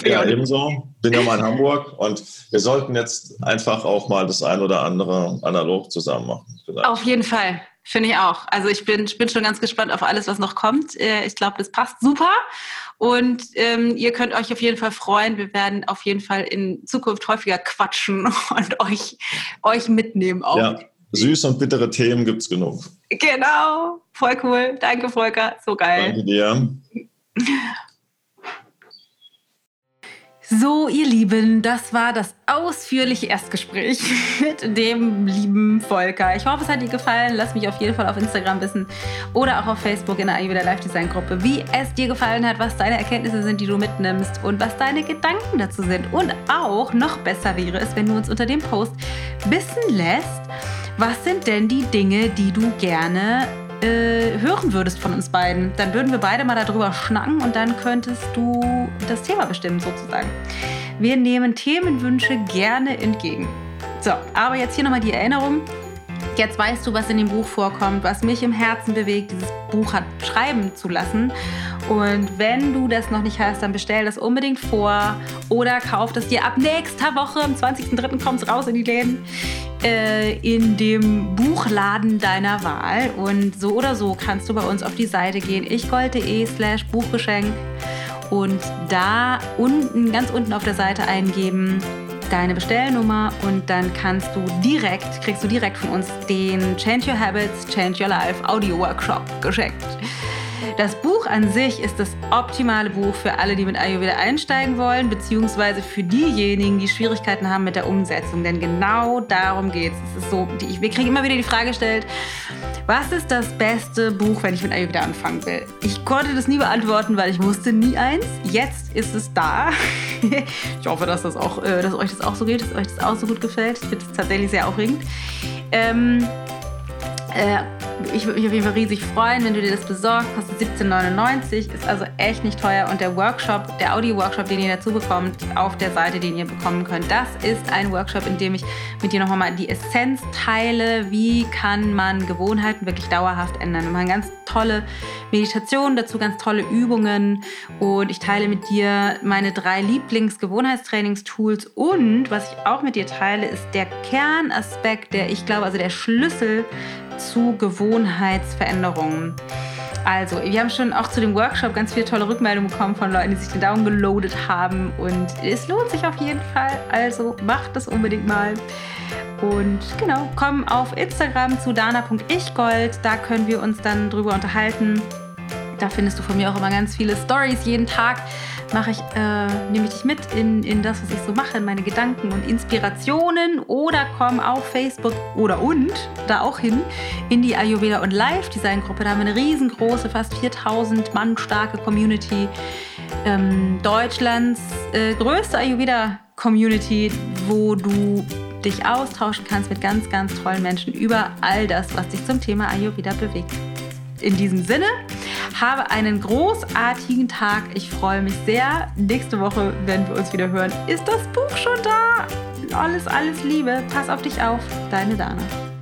Ja, ebenso. Bin ja mal in Hamburg und wir sollten jetzt einfach auch mal das ein oder andere analog zusammen machen. Vielleicht. Auf jeden Fall. Finde ich auch. Also ich bin, bin schon ganz gespannt auf alles, was noch kommt. Äh, ich glaube, das passt super. Und ähm, ihr könnt euch auf jeden Fall freuen. Wir werden auf jeden Fall in Zukunft häufiger quatschen und euch, euch mitnehmen auch. Ja süß und bittere Themen gibt es genug. Genau, voll cool. Danke, Volker. So geil. Danke dir. So, ihr Lieben, das war das ausführliche Erstgespräch mit dem lieben Volker. Ich hoffe, es hat dir gefallen. Lass mich auf jeden Fall auf Instagram wissen oder auch auf Facebook in der Ayurveda Live Design Gruppe, wie es dir gefallen hat, was deine Erkenntnisse sind, die du mitnimmst und was deine Gedanken dazu sind. Und auch noch besser wäre es, wenn du uns unter dem Post wissen lässt, was sind denn die Dinge, die du gerne äh, hören würdest von uns beiden? Dann würden wir beide mal darüber schnacken und dann könntest du das Thema bestimmen sozusagen. Wir nehmen Themenwünsche gerne entgegen. So, aber jetzt hier nochmal die Erinnerung. Jetzt weißt du, was in dem Buch vorkommt, was mich im Herzen bewegt, dieses Buch hat schreiben zu lassen. Und wenn du das noch nicht hast, dann bestell das unbedingt vor oder kauf das dir ab nächster Woche. Am 20.03. kommt es raus in die Läden. Äh, in dem Buchladen deiner Wahl. Und so oder so kannst du bei uns auf die Seite gehen, ichgold.de slash Buchgeschenk und da unten, ganz unten auf der Seite eingeben, deine Bestellnummer und dann kannst du direkt, kriegst du direkt von uns den Change Your Habits, Change Your Life Audio Workshop geschenkt. Das Buch an sich ist das optimale Buch für alle, die mit Ayurveda einsteigen wollen, beziehungsweise für diejenigen, die Schwierigkeiten haben mit der Umsetzung. Denn genau darum geht es. so, wir kriegen immer wieder die Frage gestellt, was ist das beste Buch, wenn ich mit Ayurveda anfangen will? Ich konnte das nie beantworten, weil ich wusste nie eins. Jetzt ist es da. ich hoffe, dass, das auch, äh, dass euch das auch so geht, dass euch das auch so gut gefällt. Ich finde es tatsächlich sehr aufregend. Ähm, äh, ich würde mich auf jeden Fall riesig freuen, wenn du dir das besorgst. Kostet 17,99, ist also echt nicht teuer. Und der Workshop, der Audio-Workshop, den ihr dazu bekommt, auf der Seite, den ihr bekommen könnt, das ist ein Workshop, in dem ich mit dir noch mal die Essenz teile. Wie kann man Gewohnheiten wirklich dauerhaft ändern? Wir machen ganz tolle Meditationen dazu, ganz tolle Übungen. Und ich teile mit dir meine drei Lieblings-Gewohnheitstrainingstools. Und was ich auch mit dir teile, ist der Kernaspekt, der ich glaube, also der Schlüssel zu Gewohnheitsveränderungen. Also, wir haben schon auch zu dem Workshop ganz viele tolle Rückmeldungen bekommen von Leuten, die sich den Daumen geloadet haben. Und es lohnt sich auf jeden Fall. Also macht das unbedingt mal. Und genau, komm auf Instagram zu dana.ichgold. Da können wir uns dann drüber unterhalten. Da findest du von mir auch immer ganz viele Stories jeden Tag mache ich, äh, nehme ich dich mit in, in das, was ich so mache, in meine Gedanken und Inspirationen oder komm auf Facebook oder und da auch hin in die Ayurveda und Live Design Gruppe. Da haben wir eine riesengroße, fast 4000 Mann starke Community. Ähm, Deutschlands äh, größte Ayurveda Community, wo du dich austauschen kannst mit ganz, ganz tollen Menschen über all das, was dich zum Thema Ayurveda bewegt. In diesem Sinne, habe einen großartigen Tag. Ich freue mich sehr. Nächste Woche, wenn wir uns wieder hören, ist das Buch schon da. Alles, alles Liebe. Pass auf dich auf. Deine Dana.